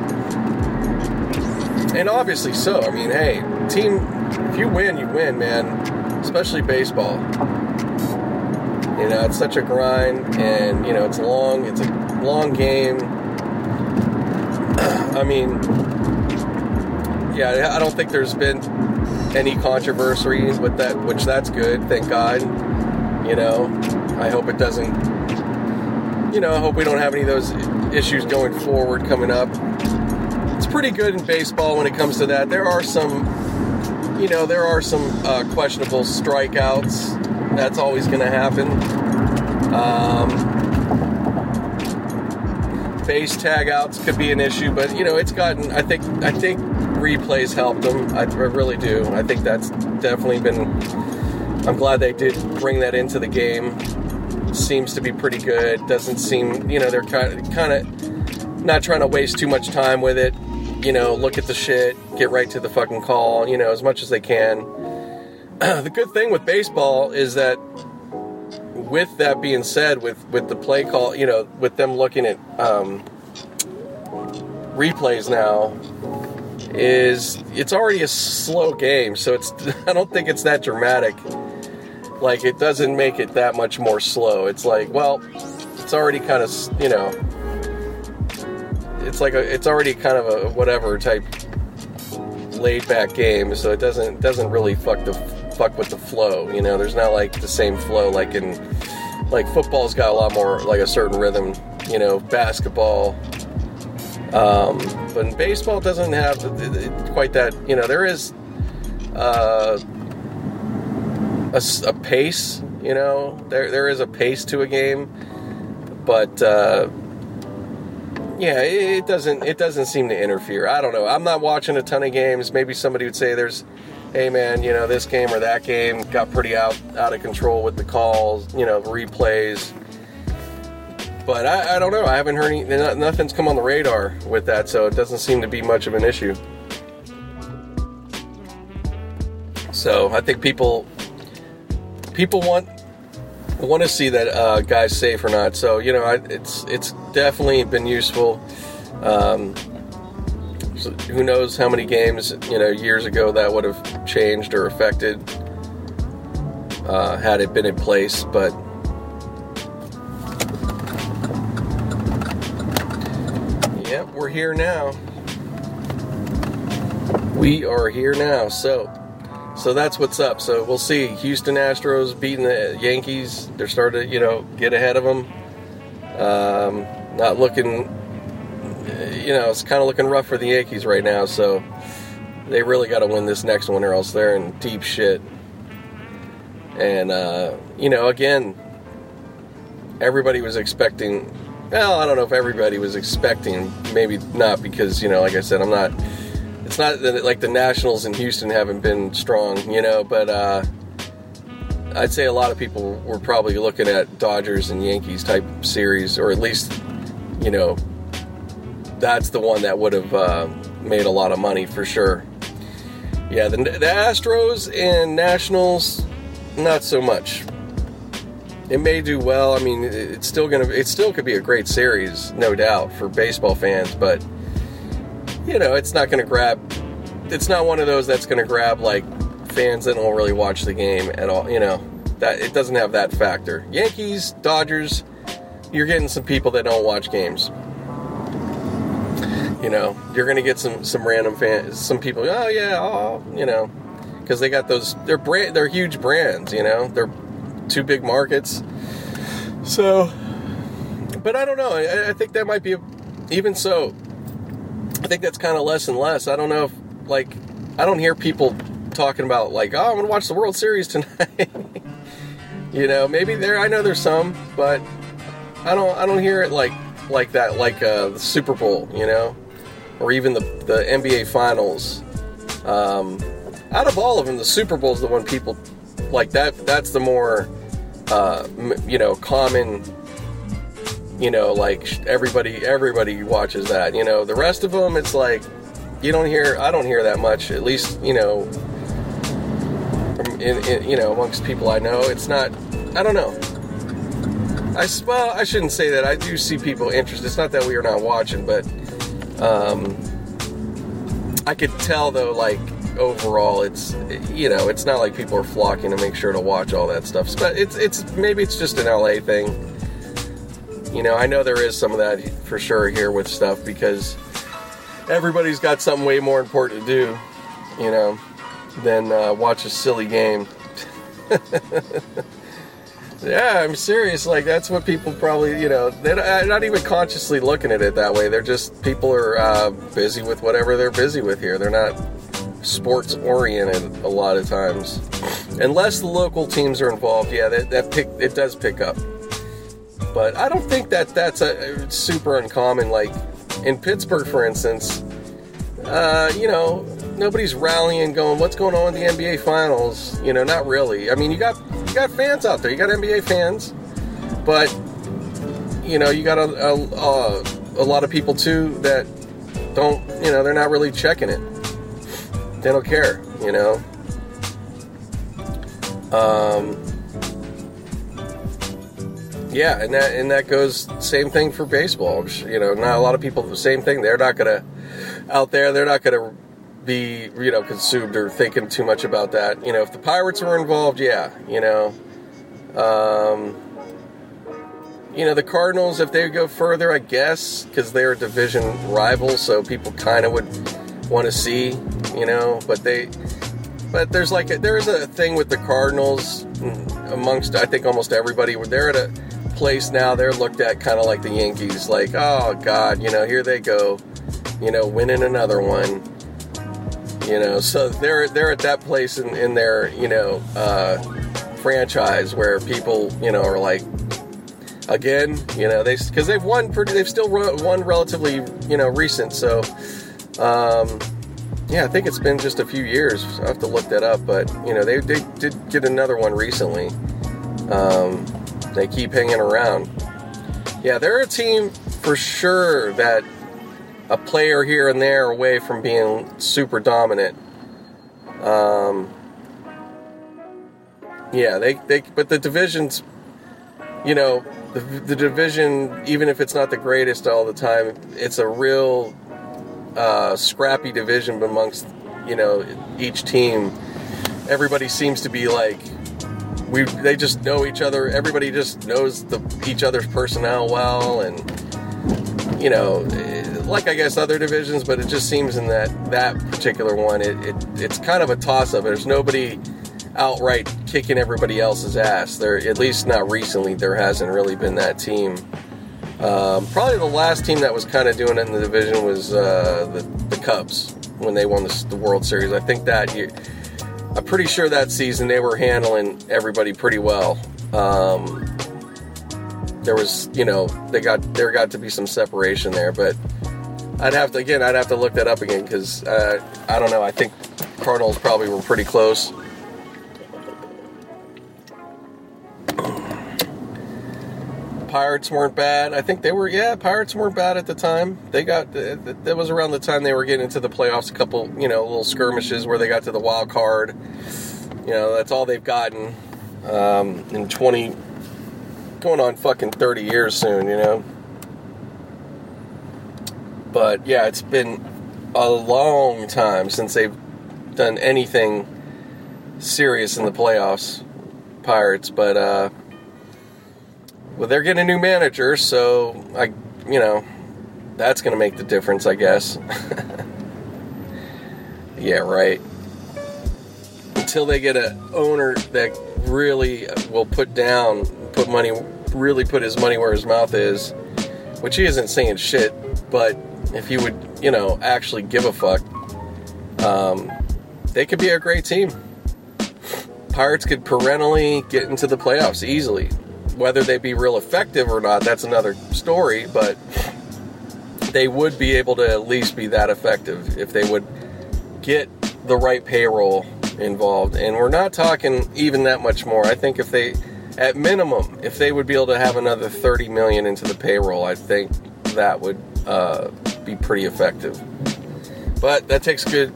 A: and obviously so. I mean, hey, team, if you win, you win, man. Especially baseball. You know, it's such a grind, and you know, it's long. It's a long game. I mean, yeah, I don't think there's been any controversy with that, which that's good. Thank God. You know, I hope it doesn't. You know, I hope we don't have any of those issues going forward coming up. It's pretty good in baseball when it comes to that. There are some, you know, there are some uh, questionable strikeouts. That's always going to happen. Um, base tagouts could be an issue, but you know, it's gotten. I think. I think replays helped them. I, I really do. I think that's definitely been. I'm glad they did bring that into the game. Seems to be pretty good. Doesn't seem, you know, they're kind of, kind of not trying to waste too much time with it. You know, look at the shit, get right to the fucking call. You know, as much as they can. the good thing with baseball is that, with that being said, with with the play call, you know, with them looking at um, replays now, is it's already a slow game, so it's I don't think it's that dramatic. Like it doesn't make it that much more slow. It's like, well, it's already kind of, you know, it's like a it's already kind of a whatever type laid back game, so it doesn't doesn't really fuck the fuck with the flow, you know. There's not like the same flow like in like football's got a lot more like a certain rhythm, you know, basketball um, but baseball, doesn't have quite that. You know, there is uh, a, a, pace. You know, there there is a pace to a game, but uh, yeah, it, it doesn't it doesn't seem to interfere. I don't know. I'm not watching a ton of games. Maybe somebody would say there's hey man, you know this game or that game got pretty out out of control with the calls, you know, replays. But I, I don't know. I haven't heard any. Nothing's come on the radar with that, so it doesn't seem to be much of an issue. So I think people people want want to see that uh, guy's safe or not. So you know, I, it's it's definitely been useful. Um, so who knows how many games you know years ago that would have changed or affected uh, had it been in place, but. We're here now. We are here now. So, so that's what's up. So we'll see. Houston Astros beating the Yankees. They're starting to, you know, get ahead of them. Um, not looking, you know, it's kind of looking rough for the Yankees right now. So they really got to win this next one, or else they're in deep shit. And uh, you know, again, everybody was expecting. Well, I don't know if everybody was expecting. Maybe not because you know, like I said, I'm not it's not that like the Nationals in Houston haven't been strong, you know, but uh, I'd say a lot of people were probably looking at Dodgers and Yankees type series, or at least, you know, that's the one that would have uh, made a lot of money for sure. Yeah, the, the Astros and Nationals, not so much. It may do well. I mean, it's still gonna. It still could be a great series, no doubt, for baseball fans, but you know, it's not to grab. It's not one of those that's to grab like fans that don't really watch the game at all. You know, that it doesn't have that factor. Yankees, Dodgers, you're getting some people that don't watch games. You know, you're to get some some random fans, some people. Oh yeah, oh you know, because they got those. They're brand. They're huge brands. You know, they're two big markets. So, but I don't know. I, I think that might be a, even so. I think that's kind of less and less. I don't know if like I don't hear people talking about like, oh, I'm gonna watch the World Series tonight. you know, maybe there. I know there's some, but I don't. I don't hear it like like that, like uh, the Super Bowl. You know, or even the the NBA Finals. Um, out of all of them, the Super Bowl is the one people like that. That's the more uh, you know common you know like everybody everybody watches that you know. The rest of them it's like you don't hear i don't hear that much at least you know in, in, you know amongst people i know it's not i don't know. I well i shouldn't say that i do see people interested it's not that we are not watching but um i could tell though like overall it's you know it's not like people are flocking to make sure to watch all that stuff but it's it's maybe it's just an la thing you know, I know there is some of that for sure here with stuff because everybody's got something way more important to do, you know, than uh, watch a silly game. yeah, I'm serious. Like that's what people probably, you know, they're uh, not even consciously looking at it that way. They're just people are uh, busy with whatever they're busy with here. They're not sports oriented a lot of times, unless the local teams are involved. Yeah, that, that pick it does pick up but I don't think that that's a, super uncommon. Like in Pittsburgh, for instance, uh, you know, nobody's rallying, going, "What's going on in the NBA Finals?" You know, not really. I mean, you got you got fans out there, you got NBA fans, but you know, you got a, a, a lot of people too that don't, you know, they're not really checking it. They don't care, you know. Um, yeah, and that and that goes same thing for baseball. You know, not a lot of people the same thing. They're not gonna out there. They're not gonna be you know consumed or thinking too much about that. You know, if the Pirates were involved, yeah, you know. Um, you know the Cardinals, if they go further, I guess, because they're a division rival, so people kind of would want to see, you know. But they, but there's like a, there is a thing with the Cardinals mm, amongst I think almost everybody. They're at a place now, they're looked at kind of like the Yankees, like, oh God, you know, here they go, you know, winning another one. You know, so they're they're at that place in, in their you know uh, franchise where people you know are like, again, you know, they because they've won pretty, they've still won relatively you know recent, so um, yeah, I think it's been just a few years. I have to look that up, but you know, they, they did get another one recently. Um, they keep hanging around. Yeah, they're a team for sure that a player here and there away from being super dominant. Um, yeah, they, they but the divisions, you know, the, the division, even if it's not the greatest all the time, it's a real uh, scrappy division amongst you know each team. Everybody seems to be like we they just know each other. Everybody just knows the each other's personnel well, and you know, like I guess other divisions. But it just seems in that that particular one, it, it it's kind of a toss up. There's nobody outright kicking everybody else's ass. There, at least not recently, there hasn't really been that team. Um, probably the last team that was kind of doing it in the division was uh, the, the Cubs when they won the, the World Series. I think that year, I'm pretty sure that season they were handling everybody pretty well. Um, there was, you know, they got there got to be some separation there, but I'd have to again, I'd have to look that up again because uh, I don't know. I think Cardinals probably were pretty close. Pirates weren't bad. I think they were, yeah, Pirates weren't bad at the time. They got, that was around the time they were getting into the playoffs, a couple, you know, little skirmishes where they got to the wild card. You know, that's all they've gotten um, in 20, going on fucking 30 years soon, you know. But yeah, it's been a long time since they've done anything serious in the playoffs, Pirates, but, uh, well, they're getting a new manager, so I, you know, that's going to make the difference, I guess. yeah, right. Until they get an owner that really will put down, put money, really put his money where his mouth is, which he isn't saying shit, but if he would, you know, actually give a fuck, um, they could be a great team. Pirates could perennially get into the playoffs easily whether they be real effective or not, that's another story, but they would be able to at least be that effective if they would get the right payroll involved. And we're not talking even that much more. I think if they, at minimum, if they would be able to have another 30 million into the payroll, I think that would uh, be pretty effective. But that takes good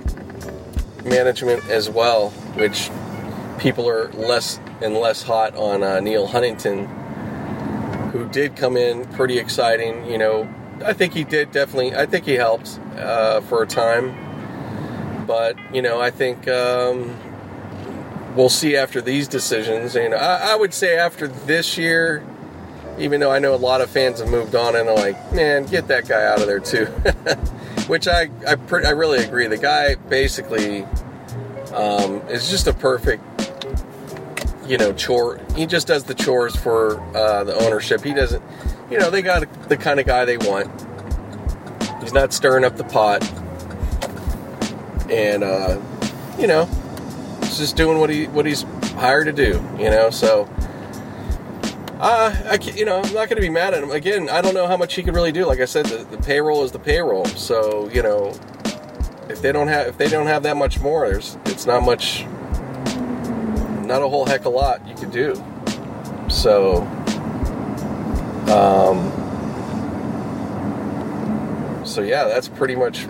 A: management as well, which people are less and less hot on uh, Neal Huntington, who did come in pretty exciting. You know, I think he did definitely. I think he helped uh, for a time, but you know, I think um, we'll see after these decisions. And I, I, would say after this year, even though I know a lot of fans have moved on and are like, man, get that guy out of there too. Which I I, I really agree. The guy basically um, is just a perfect you know, chore. He just does the chores for uh, the ownership. He doesn't, you know, they got the kind of guy they want. He's not stirring up the pot, and uh, you know, he's just doing what he what he's hired to do. You know, so. Uh, I you know, I'm not going to be mad at him. Again, I don't know how much he could really do. Like I said, the, the payroll is the payroll. So you know, if they don't have if they don't have that much more, there's it's not much not a whole heck of a lot you could do. So, um, so yeah, that's pretty much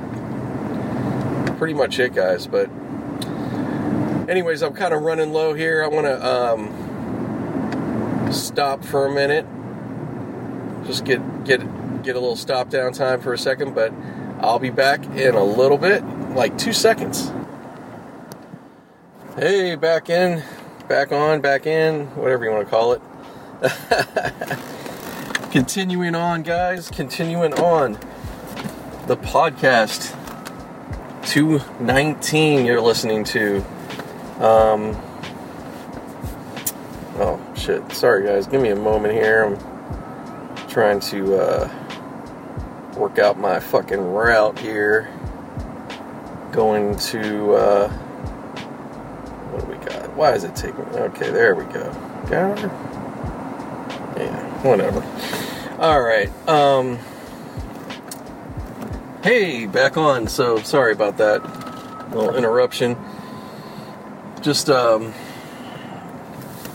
A: pretty much it, guys. But, anyways, I'm kind of running low here. I want to um, stop for a minute, just get get get a little stop down time for a second. But I'll be back in a little bit, like two seconds. Hey, back in back on, back in, whatever you want to call it. continuing on, guys, continuing on. The podcast 219 you're listening to. Um, oh, shit. Sorry, guys. Give me a moment here. I'm trying to uh, work out my fucking route here. Going to. Uh, why is it taking? Okay, there we go. Got Yeah, whatever. All right. Um. Hey, back on. So sorry about that. little interruption. Just um,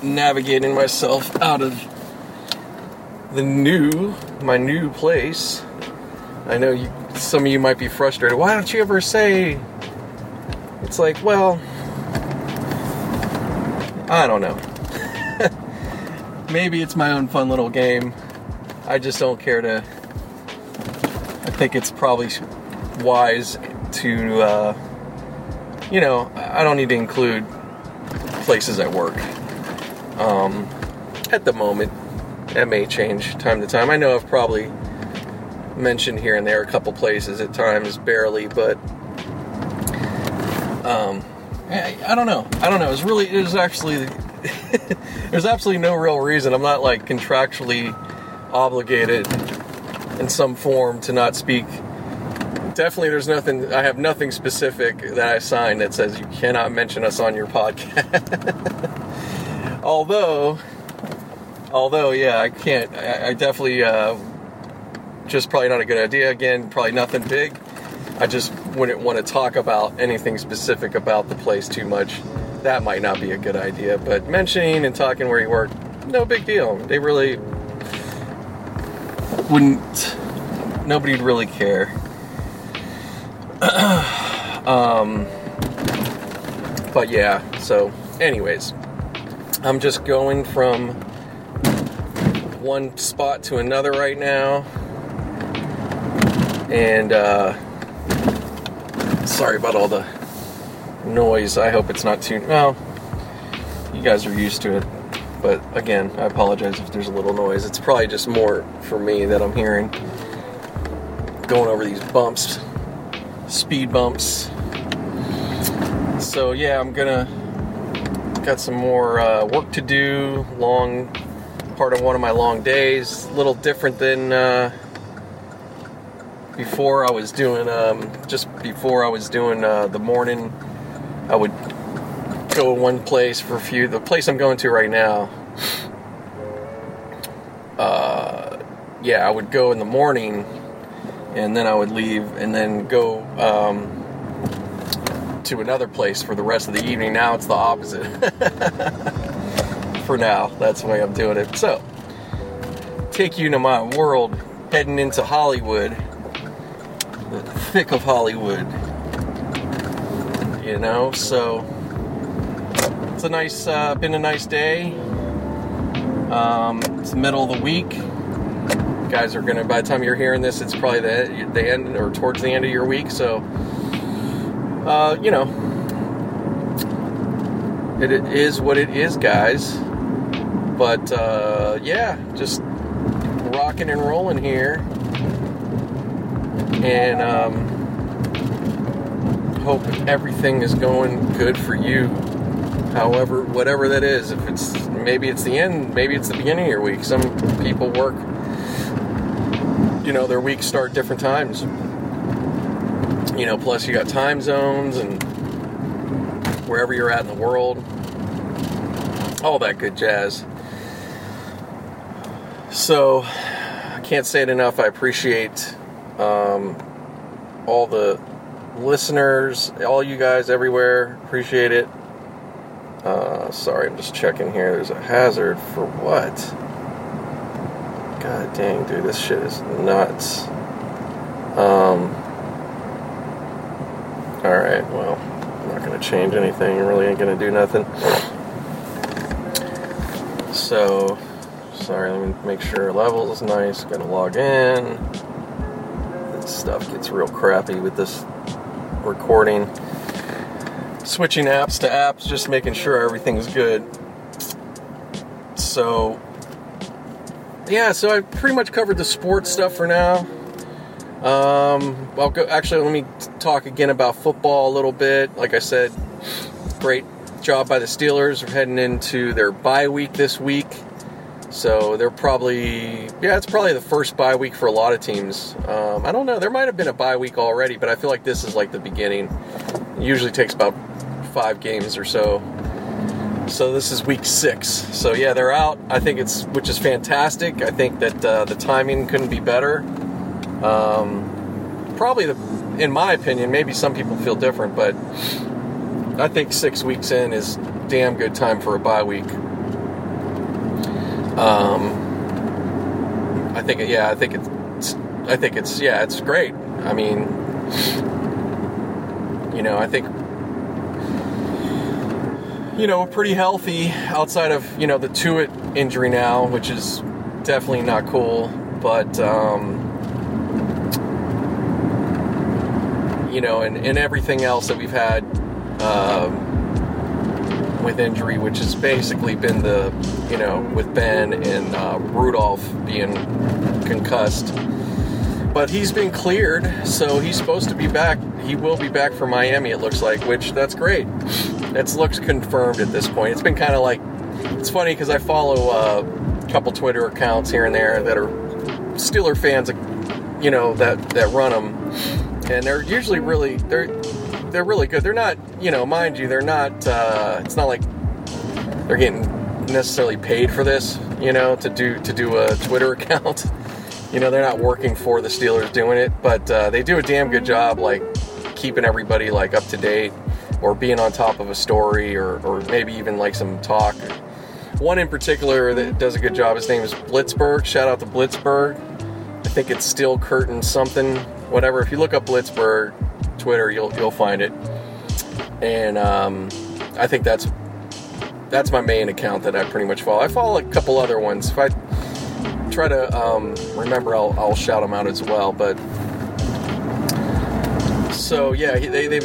A: navigating myself out of the new, my new place. I know you, some of you might be frustrated. Why don't you ever say? It's like, well, I don't know. Maybe it's my own fun little game. I just don't care to. I think it's probably wise to, uh, you know, I don't need to include places at work. Um, at the moment, that may change time to time. I know I've probably mentioned here and there a couple places at times, barely, but um, I, I don't know. I don't know. It's really, it was actually, there's absolutely no real reason. I'm not like contractually obligated in some form to not speak. Definitely, there's nothing, I have nothing specific that I signed that says you cannot mention us on your podcast. although, although, yeah, I can't, I, I definitely, uh, just probably not a good idea. Again, probably nothing big. I just wouldn't want to talk about anything specific about the place too much. That might not be a good idea. But mentioning and talking where you work, no big deal. They really wouldn't. Nobody'd really care. um, but yeah. So, anyways, I'm just going from one spot to another right now and uh, sorry about all the noise. I hope it's not too well. You guys are used to it, but again, I apologize if there's a little noise. It's probably just more for me that I'm hearing going over these bumps, speed bumps. So yeah, I'm gonna got some more uh, work to do. Long part of one of my long days. A little different than. Uh, before I was doing um, just before I was doing uh, the morning, I would go in one place for a few. The place I'm going to right now, uh, yeah, I would go in the morning, and then I would leave, and then go um, to another place for the rest of the evening. Now it's the opposite. for now, that's the way I'm doing it. So, take you to my world, heading into Hollywood thick of Hollywood. You know, so it's a nice, uh, been a nice day. Um, it's middle of the week. Guys are gonna. By the time you're hearing this, it's probably the the end or towards the end of your week. So, uh, you know, it, it is what it is, guys. But uh, yeah, just rocking and rolling here and um, hope everything is going good for you. However, whatever that is, if it's maybe it's the end, maybe it's the beginning of your week. Some people work, you know, their weeks start different times. You know, plus you got time zones and wherever you're at in the world, all that good jazz. So, I can't say it enough. I appreciate um, all the listeners, all you guys everywhere. Appreciate it. Uh, sorry, I'm just checking here. There's a hazard for what? God dang, dude, this shit is nuts. Um. Alright, well, I'm not gonna change anything. Really ain't gonna do nothing. So, sorry, let me make sure level is nice. Gotta log in stuff gets real crappy with this recording. Switching apps to apps, just making sure everything's good. So, yeah, so I pretty much covered the sports stuff for now. Um, I'll go, actually, let me talk again about football a little bit. Like I said, great job by the Steelers. We're heading into their bye week this week. So they're probably, yeah, it's probably the first bye week for a lot of teams. Um, I don't know. There might have been a bye week already, but I feel like this is like the beginning. It usually takes about five games or so. So this is week six. So yeah, they're out. I think it's, which is fantastic. I think that uh, the timing couldn't be better. Um, probably the, in my opinion, maybe some people feel different, but I think six weeks in is damn good time for a bye week. Um, I think, yeah, I think it's, I think it's, yeah, it's great. I mean, you know, I think, you know, pretty healthy outside of, you know, the Tuitt injury now, which is definitely not cool. But, um, you know, and, and everything else that we've had um, with injury, which has basically been the, you know, with Ben and uh, Rudolph being concussed. But he's been cleared, so he's supposed to be back. He will be back for Miami, it looks like, which that's great. It looks confirmed at this point. It's been kind of like, it's funny because I follow uh, a couple Twitter accounts here and there that are Steeler fans, you know, that, that run them. And they're usually really, they're, they're really good. They're not, you know, mind you, they're not. Uh, it's not like they're getting necessarily paid for this, you know, to do to do a Twitter account. you know, they're not working for the Steelers doing it, but uh, they do a damn good job, like keeping everybody like up to date or being on top of a story or, or maybe even like some talk. One in particular that does a good job. His name is Blitzberg. Shout out to Blitzberg. I think it's Steel Curtain something, whatever. If you look up Blitzburg, Twitter, you'll you'll find it. And um, I think that's that's my main account that I pretty much follow. I follow a couple other ones. If I try to um, remember, I'll, I'll shout them out as well. But so yeah, they they.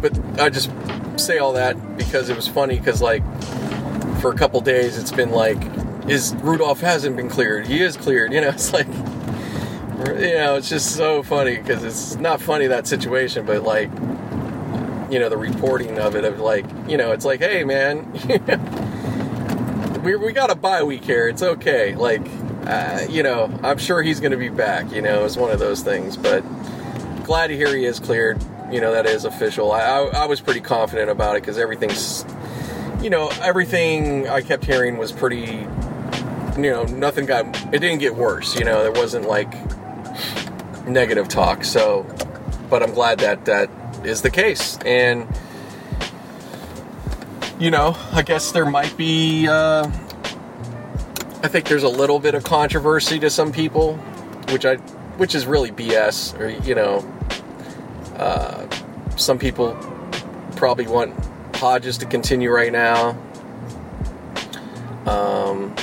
A: But I just say all that because it was funny because like for a couple days it's been like is Rudolph hasn't been cleared. He is cleared. You know, it's like you know, it's just so funny because it's not funny that situation, but like, you know, the reporting of it of like, you know, it's like, hey man, we we got a bye week here. It's okay. Like, uh, you know, I'm sure he's going to be back. You know, it's one of those things. But glad to hear he is cleared. You know, that is official. I I, I was pretty confident about it because everything's, you know, everything I kept hearing was pretty you know, nothing got, it didn't get worse. You know, there wasn't like negative talk. So, but I'm glad that that is the case. And, you know, I guess there might be, uh, I think there's a little bit of controversy to some people, which I, which is really BS. Or, you know, uh, some people probably want Hodges to continue right now. Um,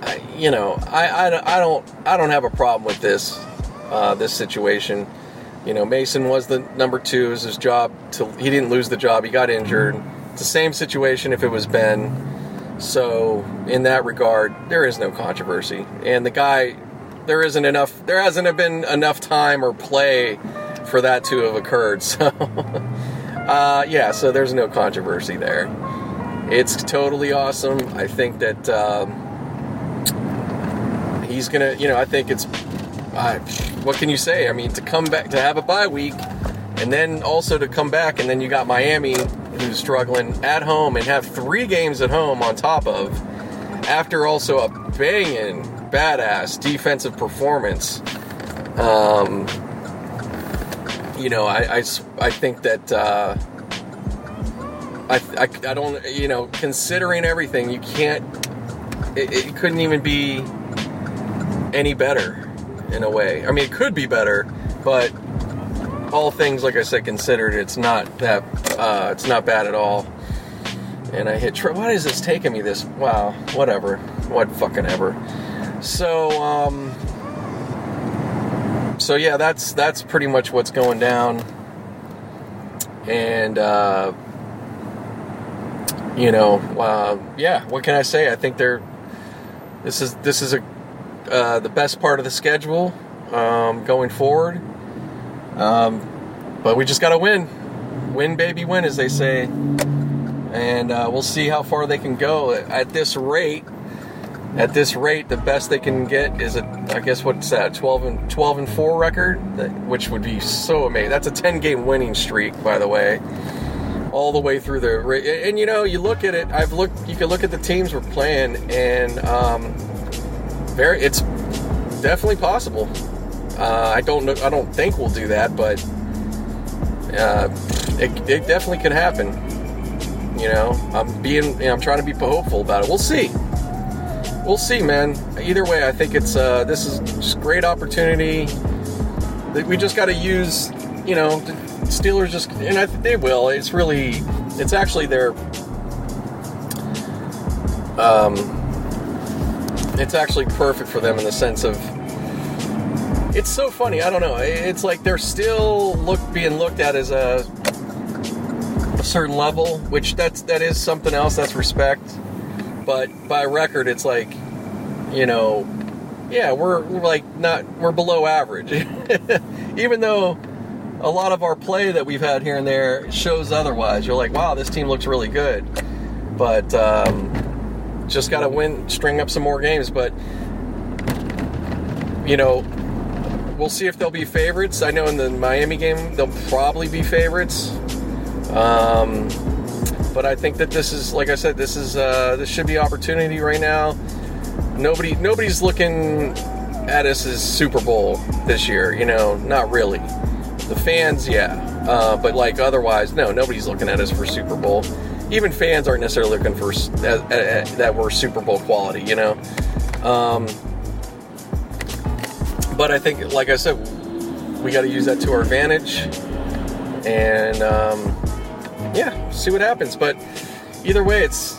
A: I, you know, I, I, I don't I don't have a problem with this uh, this situation. You know, Mason was the number two. It was his job to. He didn't lose the job. He got injured. It's the same situation if it was Ben. So in that regard, there is no controversy. And the guy, there isn't enough. There hasn't been enough time or play for that to have occurred. So uh, yeah, so there's no controversy there. It's totally awesome. I think that um, he's gonna. You know, I think it's uh, what can you say? I mean, to come back to have a bye week, and then also to come back, and then you got Miami who's struggling at home and have three games at home on top of, after also a banging badass defensive performance. Um, you know, I, I, I think that uh, I, I, I don't you know considering everything, you can't. It, it couldn't even be any better in a way. I mean, it could be better, but all things like I said considered, it's not that uh, it's not bad at all. And I hit. Why is this taking me this? Wow, whatever. What fucking ever. So um, so yeah, that's that's pretty much what's going down. And uh, you know, uh, yeah. What can I say? I think they're. This is this is a uh, the best part of the schedule um, going forward. Um, but we just got to win. Win, baby, win, as they say. And uh, we'll see how far they can go. At this rate, at this rate, the best they can get is a, I guess what's that, 12 and 12 and 4 record, which would be so amazing. That's a 10 game winning streak, by the way, all the way through the. And you know, you look at it. I've looked. You can look at the teams we're playing, and um, very, it's definitely possible. Uh, I don't know. I don't think we'll do that, but uh, it, it definitely could happen. You know, I'm being, you know, I'm trying to be hopeful about it. We'll see. We'll see, man. Either way, I think it's uh, this is just great opportunity. That we just got to use, you know, the Steelers just, and I think they will. It's really, it's actually their, um, it's actually perfect for them in the sense of it's so funny. I don't know. It's like they're still look being looked at as a, a certain level, which that's that is something else. That's respect. But by record, it's like, you know, yeah, we're, we're like not we're below average, even though a lot of our play that we've had here and there shows otherwise. You're like, wow, this team looks really good, but um, just got to win, string up some more games. But you know, we'll see if they'll be favorites. I know in the Miami game they'll probably be favorites. Um, but I think that this is, like I said, this is uh, this should be opportunity right now. Nobody, nobody's looking at us as Super Bowl this year. You know, not really. The fans, yeah, uh, but like otherwise, no, nobody's looking at us for Super Bowl. Even fans aren't necessarily looking for uh, uh, that we're Super Bowl quality. You know. Um, but I think, like I said, we got to use that to our advantage, and um, yeah, see what happens. But either way, it's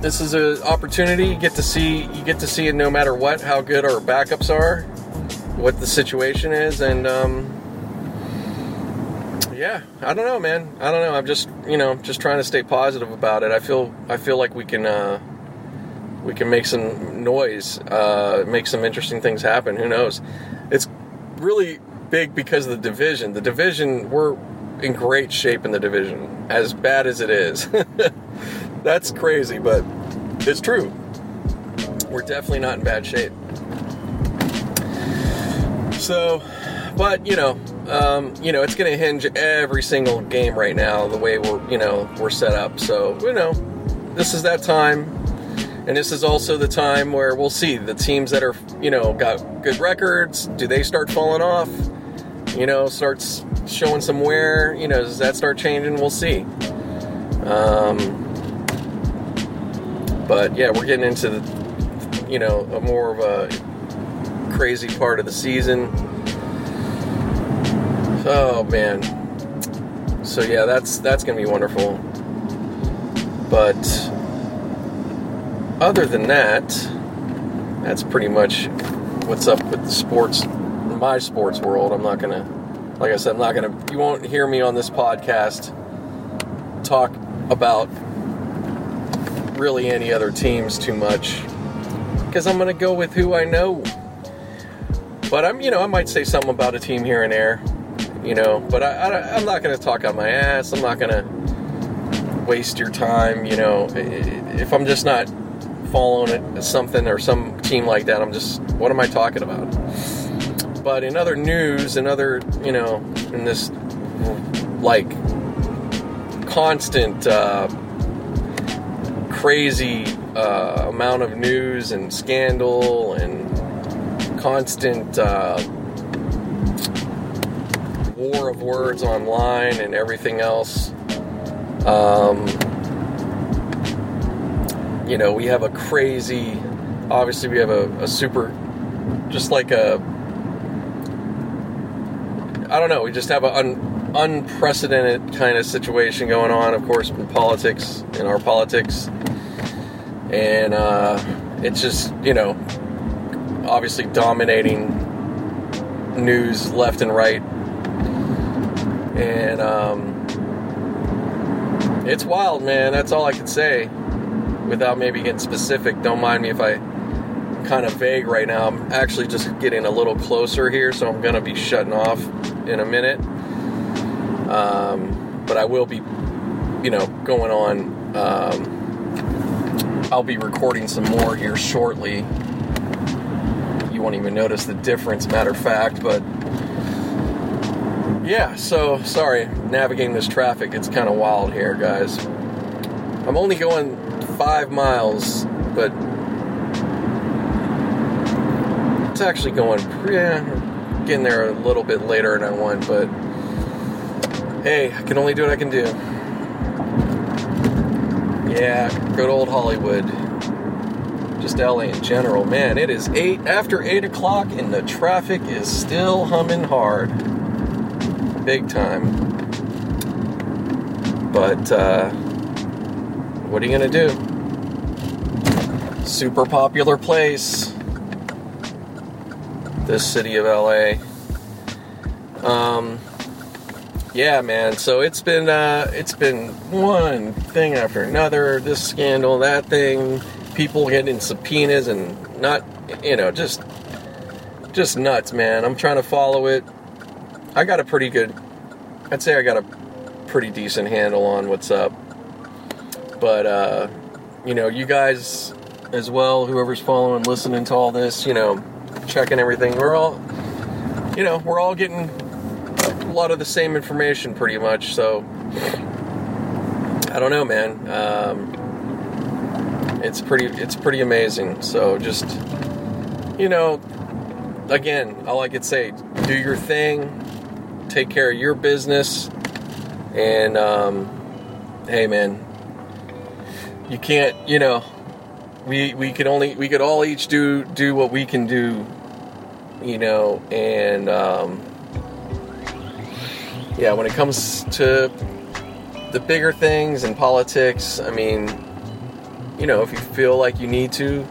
A: this is an opportunity. You get to see you get to see it no matter what how good our backups are, what the situation is, and um, yeah, I don't know, man. I don't know. I'm just you know just trying to stay positive about it. I feel I feel like we can. Uh, we can make some noise, uh, make some interesting things happen. Who knows? It's really big because of the division. The division, we're in great shape in the division, as bad as it is. That's crazy, but it's true. We're definitely not in bad shape. So, but you know, um, you know, it's going to hinge every single game right now the way we're, you know, we're set up. So, you know, this is that time and this is also the time where we'll see the teams that are, you know, got good records. Do they start falling off? You know, starts showing some wear. You know, does that start changing? We'll see. Um, but yeah, we're getting into the, you know, a more of a crazy part of the season. Oh man. So yeah, that's that's gonna be wonderful. But other than that, that's pretty much what's up with the sports, my sports world. I'm not gonna, like I said, I'm not gonna. You won't hear me on this podcast talk about really any other teams too much because I'm gonna go with who I know. But I'm, you know, I might say something about a team here and there, you know. But I, I'm not gonna talk out my ass. I'm not gonna waste your time, you know. If I'm just not following it something or some team like that. I'm just, what am I talking about? But in other news in other, you know, in this like constant uh, crazy uh, amount of news and scandal and constant uh, of words online and everything else. Um, you know, we have a crazy, obviously, we have a, a super, just like a, I don't know, we just have an un, unprecedented kind of situation going on, of course, in politics, in our politics. And uh, it's just, you know, obviously dominating news left and right. And um, it's wild, man. That's all I can say without maybe getting specific, don't mind me if I kind of vague right now. I'm actually just getting a little closer here, so I'm to be shutting off in a minute. Um, but I will be, you know, going on. Um, I'll be recording some more here shortly. You won't even notice the difference, matter of fact, but yeah, so sorry, navigating this traffic, it's kind of wild here, guys. I'm only going five miles, but it's actually going, yeah, eh, getting there a little bit later than I want, but hey, I can only do what I can do. Yeah, good old Hollywood. Just LA in general. Man, it is 8 after 8 o'clock and the traffic is still humming hard. Big time. But, uh, what are you going to do? Super popular place. This city of LA. Um, yeah, man. So it's been uh, it's been one thing after another. This scandal, that thing, people getting subpoenas, and not you know just just nuts, man. I'm trying to follow it. I got a pretty good. I'd say I got a pretty decent handle on what's up. But uh, you know, you guys as well, whoever's following, listening to all this, you know, checking everything. We're all, you know, we're all getting a lot of the same information pretty much. So I don't know, man. Um, it's pretty it's pretty amazing. So just you know, again, all I could say, do your thing, take care of your business, and um, hey, man, you can't, you know, we we could only we could all each do do what we can do, you know, and um, yeah, when it comes to the bigger things in politics, I mean, you know, if you feel like you need to,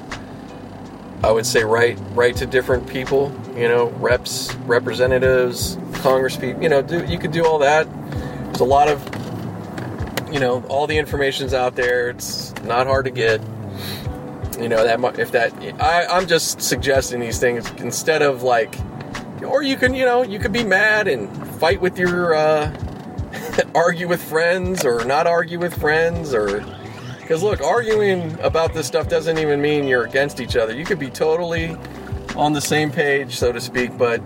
A: I would say write write to different people, you know, reps, representatives, Congress people, you know, do you could do all that. There's a lot of you know, all the information's out there. It's not hard to get. You know that if that I, I'm just suggesting these things instead of like, or you can you know you could be mad and fight with your uh, argue with friends or not argue with friends or because look arguing about this stuff doesn't even mean you're against each other you could be totally on the same page so to speak but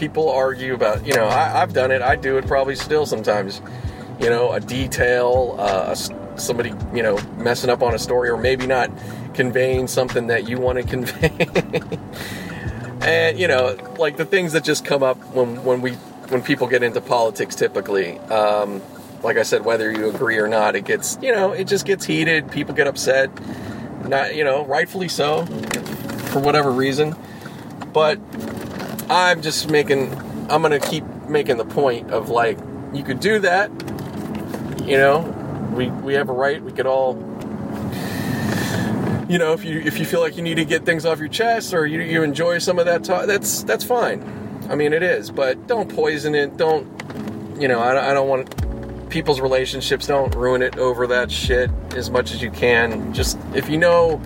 A: people argue about you know I, have done it. I do it probably still sometimes. You know a detail uh, somebody you know messing up on a story or maybe not conveying something that you want to convey. And you know like the things that just come up when when we when people get into politics typically um, like i said whether you agree or not it gets you know it just gets heated. People get upset. Not you know rightfully so for whatever reason. But i'm just making i'm gonna keep making the point of like you could do that you know we we have a right we could all you know if you if you feel like you need to get things off your chest or you, you enjoy some of that talk that's that's fine I mean, it is, but don't poison it. Don't, you know, I, I don't want people's relationships. Don't ruin it over that shit as much as you can. Just if you know,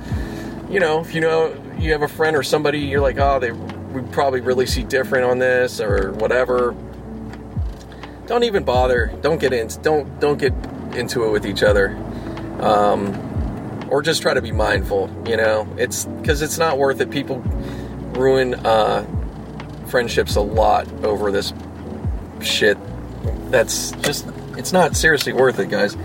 A: you know, if you know you have a friend or somebody, you're like, oh, they we probably really see different on this or whatever. Don't even bother. Don't get in. Don't don't get into it with each other. Um, or just try to be mindful. You know, it's because it's not worth it. People ruin. Uh, friendships a lot over this shit. That's just, it's not seriously worth it, guys.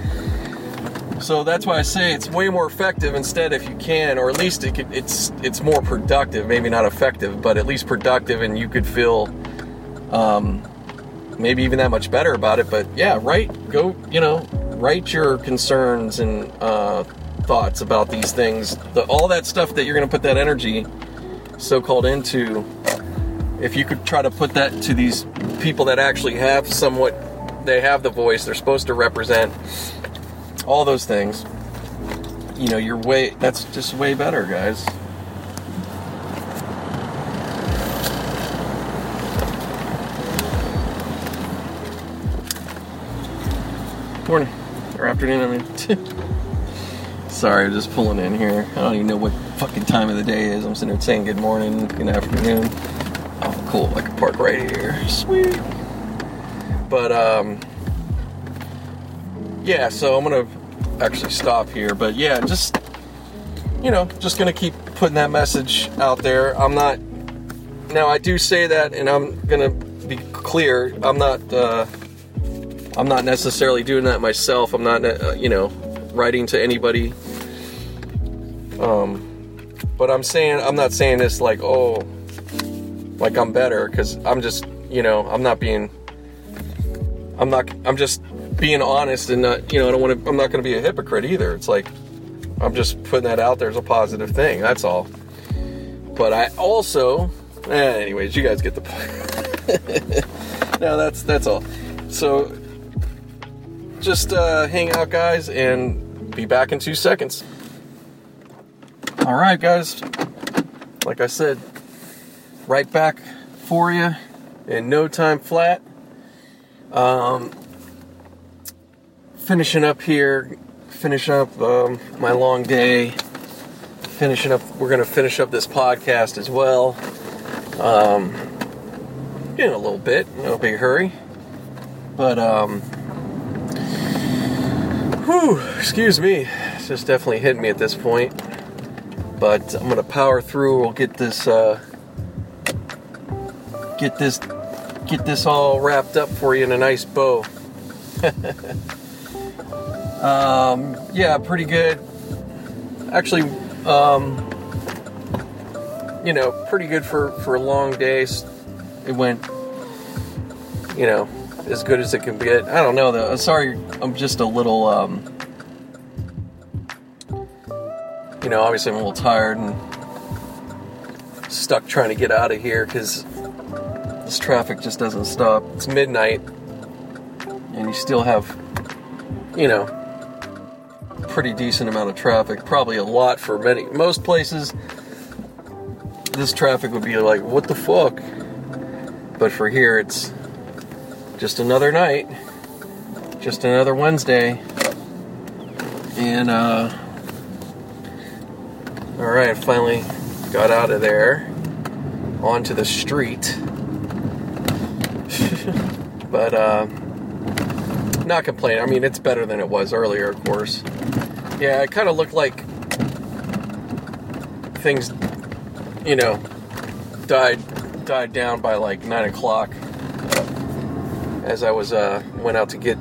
A: So that's why I say it's way more effective instead if you can, or at least it could, it's it's more productive. Maybe not effective, but at least productive, and you could feel um, maybe even that much better about it. But yeah, write go you know write your concerns and uh, thoughts about these things. The, all that stuff that you're going to put that energy so-called into if you could try to put that to these people that actually have somewhat they have the voice they're supposed to represent all those things you know you're way that's just way better guys morning or afternoon i mean sorry i'm just pulling in here i don't even know what fucking time of the day is i'm sitting here saying good morning good afternoon Oh, cool. I can park right here. Sweet. But, um, yeah, so I'm to actually stop here. But yeah, just, you know, just to keep putting that message out there. I'm not, now I do say that, and I'm to be clear. I'm not, uh, I'm not necessarily doing that myself. I'm not, uh, you know, writing to anybody. Um, but I'm saying, I'm not saying this like, oh, like I'm better because I'm just, you know, I'm not being, I'm not, I'm just being honest and not, you know, I don't want to, I'm not going to be a hypocrite either. It's like, I'm just putting that out there as a positive thing. That's all. But I also, eh, anyways, you guys get the point. no, that's that's all. So just uh, hang out, guys, and be back in two seconds. All right, guys. Like I said, right back for you in no time flat. Um, finishing up here, finishing up um, my long day. Finishing up, we're to finish up this podcast as well. Um, in a little bit, no big hurry. But, um, whew, excuse me, it's just definitely hitting me at this point. But I'm to power through. We'll get this, uh, get this, get this all wrapped up for you in a nice bow. Um, yeah, pretty good. Actually, um, you know, pretty good for for long days. It went, you know, as good as it can get. I don't know though. Sorry, I'm just a little, um, you know, obviously I'm a little tired and stuck trying to get out of here because this traffic just doesn't stop. It's midnight, and you still have, you know, pretty decent amount of traffic. Probably a lot for many most places. This traffic would be like, what the fuck? But for here, it's just another night, just another Wednesday, and uh, all right, finally got out of there onto the street. but uh, not complaining. I mean, it's better than it was earlier, of course. Yeah, it kind of looked like things, you know, died died down by like nine o'clock. As I was uh, went out to get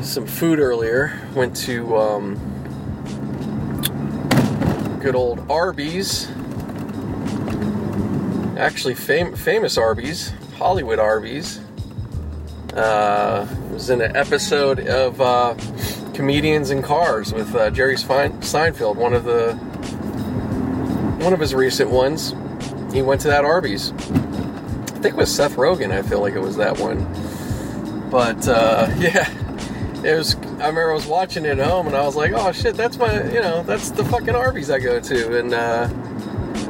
A: some food earlier, went to um, good old Arby's. Actually, fam- famous Arby's, Hollywood Arby's. Uh, was in an episode of. Uh, comedians in cars with uh, Jerry Seinfeld, one of the one of his recent ones. He went to that Arby's. I think it was Seth Rogen. I feel like it was that one. But uh, yeah, it was. I remember I was watching it at home, and I was like, "Oh shit, that's my, you know, that's the fucking Arby's I go to." And uh,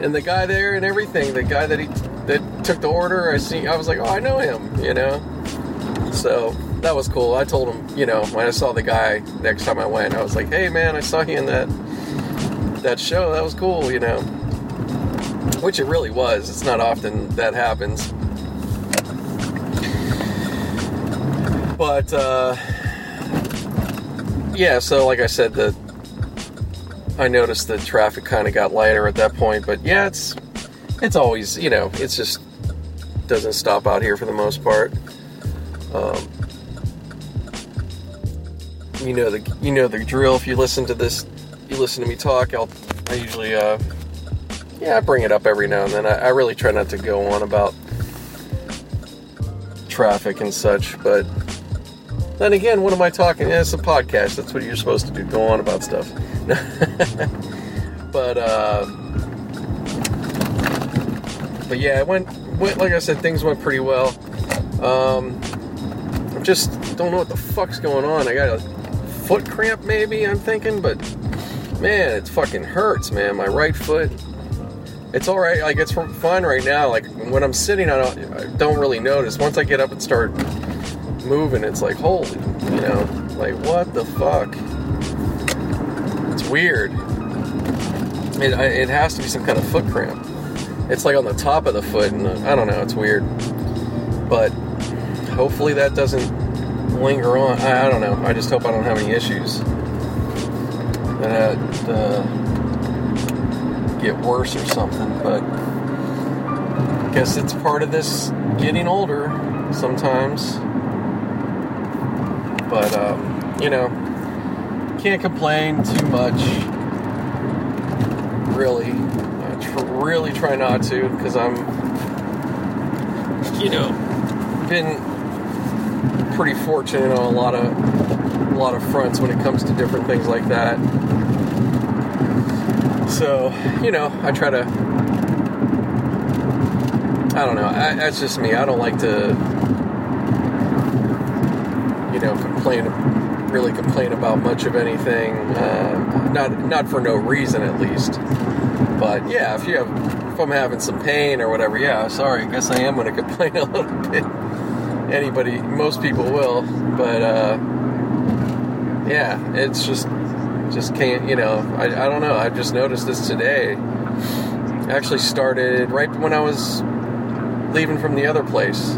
A: and the guy there and everything, the guy that he that took the order, I see. I was like, "Oh, I know him," you know. So that was cool. I told him, you know, when I saw the guy next time I went, I was like, "Hey, man, I saw you in that that show. That was cool," you know. Which it really was. It's not often that happens. But uh, yeah, so like I said, the I noticed the traffic kind of got lighter at that point. But yeah, it's it's always you know it's just doesn't stop out here for the most part. Um, you know the you know the drill. If you listen to this, you listen to me talk. I'll I usually uh, yeah I bring it up every now and then. I, I really try not to go on about traffic and such, but then again, what am I talking? Yeah, it's a podcast. That's what you're supposed to do. Go on about stuff. but uh, but yeah, it went went like I said, things went pretty well. Um, just don't know what the fuck's going on. I got a foot cramp, maybe, I'm thinking, but man, it fucking hurts, man. My right foot. It's all right. Like it's fine right now. Like when I'm sitting, I don't, I don't really notice. Once I get up and start moving, it's like holy, you know, like what the fuck? It's weird. It, it has to be some kind of foot cramp. It's like on the top of the foot, and uh, I don't know. It's weird, but hopefully that doesn't linger on. I, I, don't know. I just hope I don't have any issues that uh, get worse or something. But I guess it's part of this getting older sometimes. But um, you know, can't complain too much. Really, I tr- really try not to because I'm you know, been pretty fortunate on a lot of a lot of fronts when it comes to different things like that. So, you know, I try to. I don't know. I, that's just me. I don't like to, you know, complain, really complain about much of anything. Uh, not not for no reason, at least. But yeah, if you have, if I'm having some pain or whatever, yeah, sorry. I guess I am going to complain a little bit. Anybody, most people will, but uh, yeah, it's just just can't, you know, I, I don't know. I just noticed this today. I actually started right when I was leaving from the other place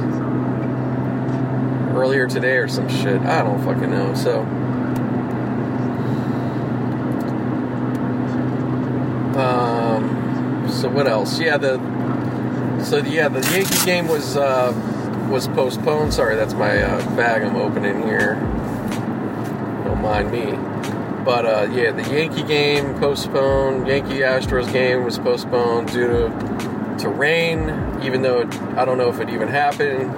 A: earlier today or some shit. I don't fucking know. So, um, so what else? Yeah, the so yeah, the Yankee game was uh, was postponed. Sorry, that's my uh, bag I'm opening here. Don't mind me. But uh, yeah, the Yankee game postponed. Yankee Astros game was postponed due to to rain. Even though it, I don't know if it even happened.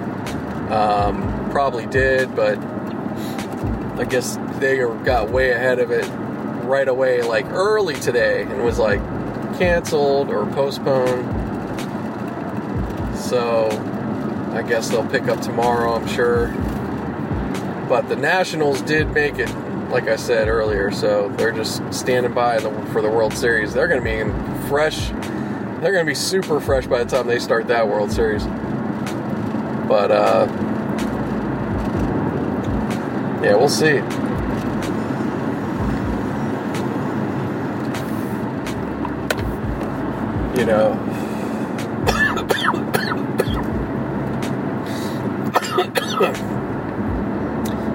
A: Um, probably did, but I guess they got way ahead of it right away, like early today, and was like canceled or postponed. So I guess they'll pick up tomorrow, I'm sure. But the Nationals did make it like I said earlier. So they're just standing by for the World Series. They're going to be in fresh. They're going to be super fresh by the time they start that World Series. But uh, yeah, we'll see. You know.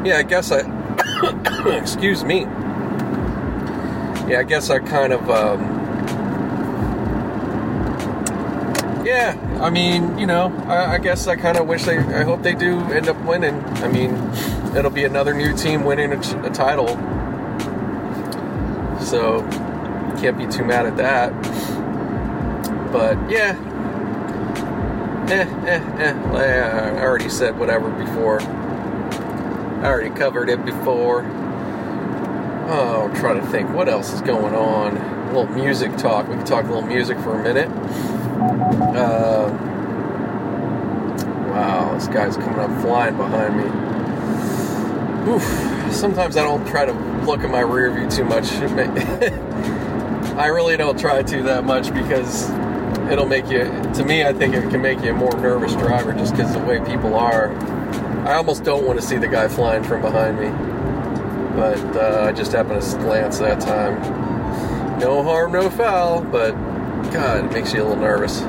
A: Yeah, I guess I excuse me. Yeah, I guess I kind of, um, yeah, I mean, you know, I, I guess I kind of wish they, I hope they do end up winning. I mean, it'll be another new team winning a, a title. So, can't be too mad at that. But, yeah. Eh, eh, eh. I already said whatever before. I already covered it before. Oh, I'm trying to think what else is going on. A little music talk. We can talk a little music for a minute. Uh, wow, this guy's coming up flying behind me. Oof. Sometimes I don't try to look at my rear view too much. I really don't try to that much because it'll make you, to me, I think it can make you a more nervous driver just because the way people are. I almost don't want to see the guy flying from behind me. But uh, I just happened to glance that time. No harm, no foul, but God, it makes you a little nervous.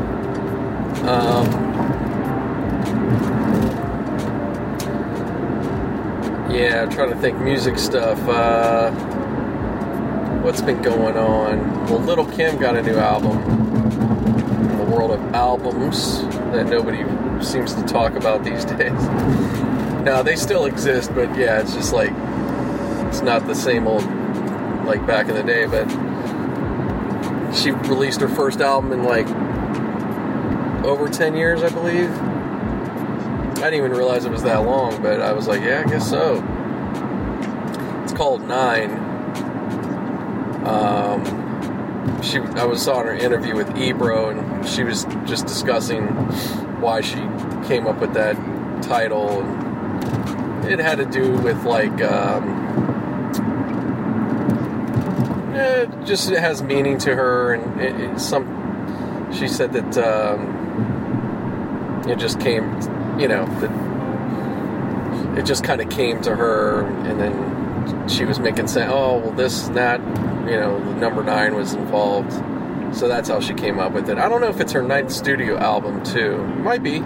A: Um, yeah, I'm trying to think music stuff. Uh, what's been going on? Well, Lil' Kim got a new album. In the world of albums that nobody seems to talk about these days. Now they still exist, but yeah, it's just like it's not the same old like back in the day. But she released her first album in like over ten years, I believe. I didn't even realize it was that long, but I was like, yeah, I guess so. It's called Nine. Um, she, I was on her interview with Ebro, and she was just discussing why she came up with that title. It had to do with like, um, it just it has meaning to her, and it, it, some. She said that um, it just came, you know, that it just kind of came to her, and then she was making sense. Oh, well, this that, you know, the number nine was involved. So that's how she came up with it. I don't know if it's her ninth studio album too. Might be.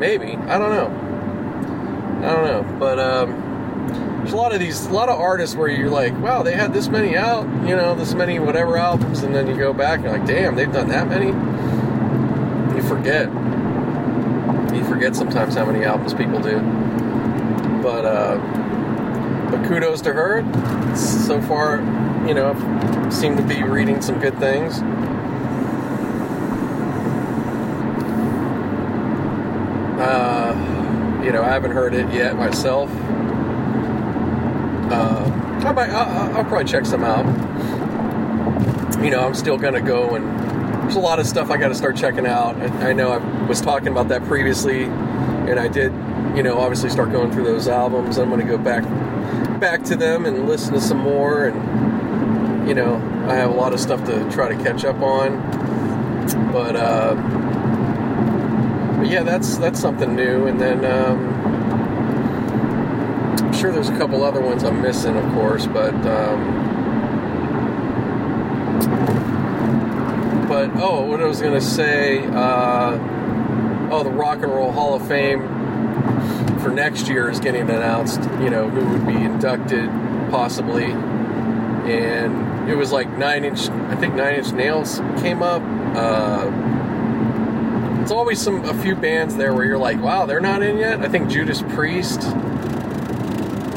A: Maybe. I don't know. I don't know. But um, there's a lot of these, a lot of artists where you're like, wow, they had this many out, you know, this many whatever albums, and then you go back and you're like, damn, they've done that many. You forget. You forget sometimes how many albums people do. But uh, but kudos to her. So far, you know, seem to be reading some good things. You know, I haven't heard it yet myself. Uh, I might, I'll, I'll probably check some out. You know, I'm still gonna go and there's a lot of stuff I got to start checking out. I, I know I was talking about that previously, and I did, you know, obviously start going through those albums. I'm gonna go back back to them and listen to some more and you know i have a lot of stuff to try to catch up on but uh but yeah that's that's something new and then um i'm sure there's a couple other ones i'm missing of course but um but oh what i was gonna say uh oh the rock and roll hall of fame for next year is getting announced. You know who would be inducted, possibly, and it was like Nine Inch. I think Nine Inch Nails came up. Uh, it's always some a few bands there where you're like, wow, they're not in yet. I think Judas Priest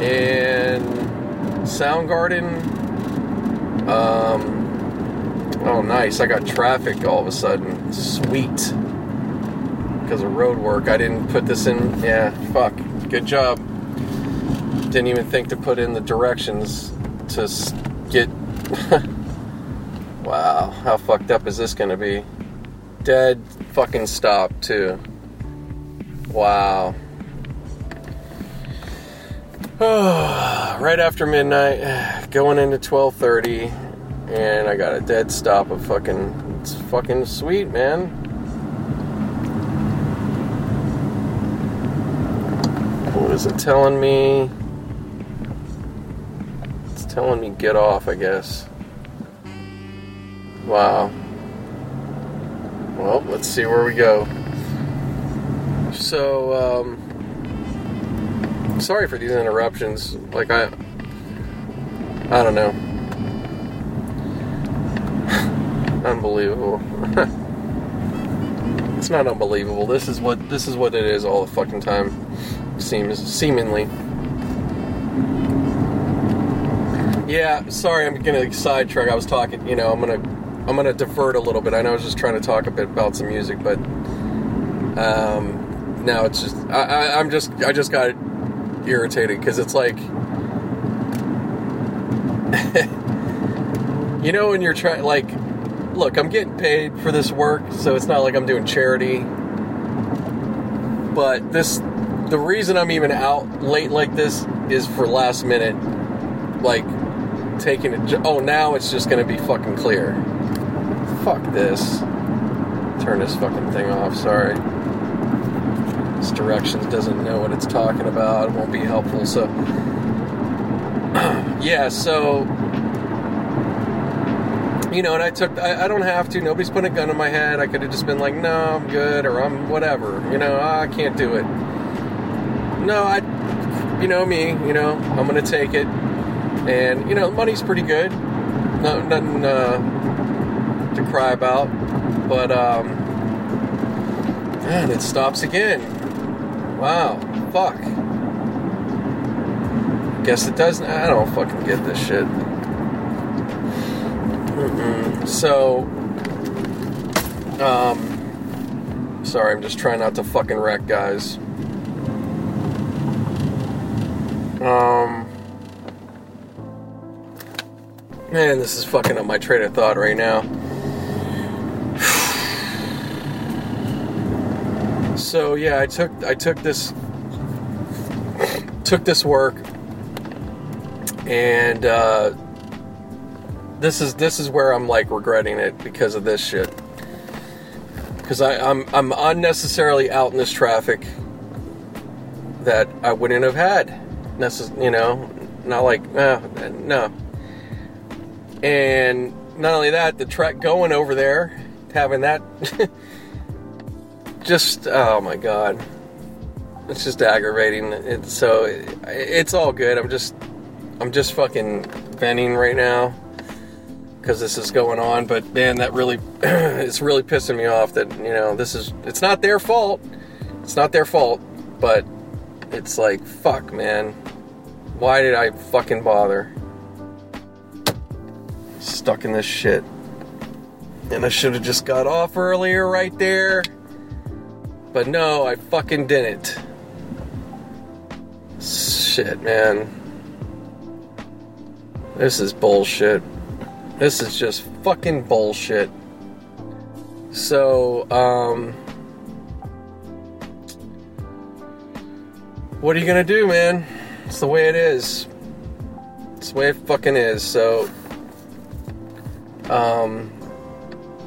A: and Soundgarden. Um, oh, nice! I got traffic all of a sudden. Sweet because of road work. I didn't put this in. Yeah, fuck. Good job. Didn't even think to put in the directions to get. wow, how fucked up is this gonna be? Dead fucking stop, too. Wow. right after midnight, going into 12:30, and I got a dead stop of fucking. It's fucking sweet, man. What is it telling me? It's telling me get off, I guess. Wow. Well, let's see where we go. So, um, sorry for these interruptions. Like, I, I don't know. Unbelievable. it's not unbelievable. This is what this is what it is all the fucking time seems seemingly. Yeah, sorry, I'm gonna sidetrack. I was talking, you know, I'm gonna I'm gonna divert a little bit. I know I was just trying to talk a bit about some music, but um, now it's just I, I, I'm just I just got irritated because it's like you know when you're trying like look i'm getting paid for this work so it's not like i'm doing charity but this the reason I'm even out late like this is for last minute, like taking it. Oh, now it's just gonna be fucking clear. Fuck this. Turn this fucking thing off. Sorry. This directions doesn't know what it's talking about. It won't be helpful. So, yeah. So, you know, and I took. I, I, don't have to. Nobody's putting a gun in my head. I could have just been like, no, I'm good, or I'm whatever. You know, I can't do it no, I, you know me, you know, I'm gonna take it, and you know, money's pretty good. No, nothing uh, to cry about, but um, man, it stops again. Wow, fuck. Guess it doesn't. I don't fucking get this shit. Mm-mm. So, um, sorry, I'm just trying not to fucking wreck, guys. Um, man, this is fucking up my train of thought right now. So yeah, I took I took this took this work, and uh, this is this is where I'm like regretting it because of this shit. Because I'm I'm unnecessarily out in this traffic that I wouldn't have had necess- you know, not like uh, no. And not only that, the track going over there, having that, just oh my god, it's just aggravating. It's so it, it's all good. I'm just I'm just fucking venting right now because this is going on. But man, that really it's really pissing me off that you know this is it's not their fault. It's not their fault, but it's like, fuck, man. Why did I fucking bother? Stuck in this shit. And I should have just got off earlier right there. But no, I fucking didn't. shit, man. This is bullshit. This is just fucking bullshit. So, um, what are you gonna do, man? It's the way it is. It's the way it fucking is. So, um,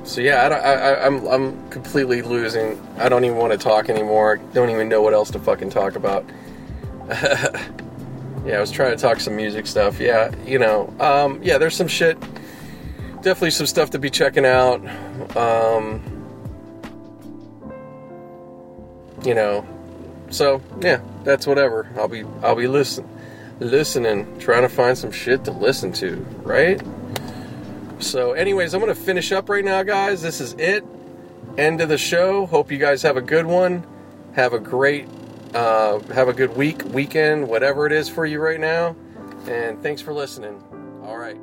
A: so yeah, I, I, I'm I'm completely losing. I don't even want to talk anymore. Don't even know what else to fucking talk about. yeah, I was trying to talk some music stuff. Yeah, you know, um, yeah, there's some shit. Definitely some stuff to be checking out. Um, you know, so yeah, that's whatever. I'll be I'll be listening, listening, trying to find some shit to listen to, right? So, anyways, I'm to finish up right now, guys. This is it. End of the show. Hope you guys have a good one. Have a great, uh, have a good week, weekend, whatever it is for you right now. And thanks for listening. All right.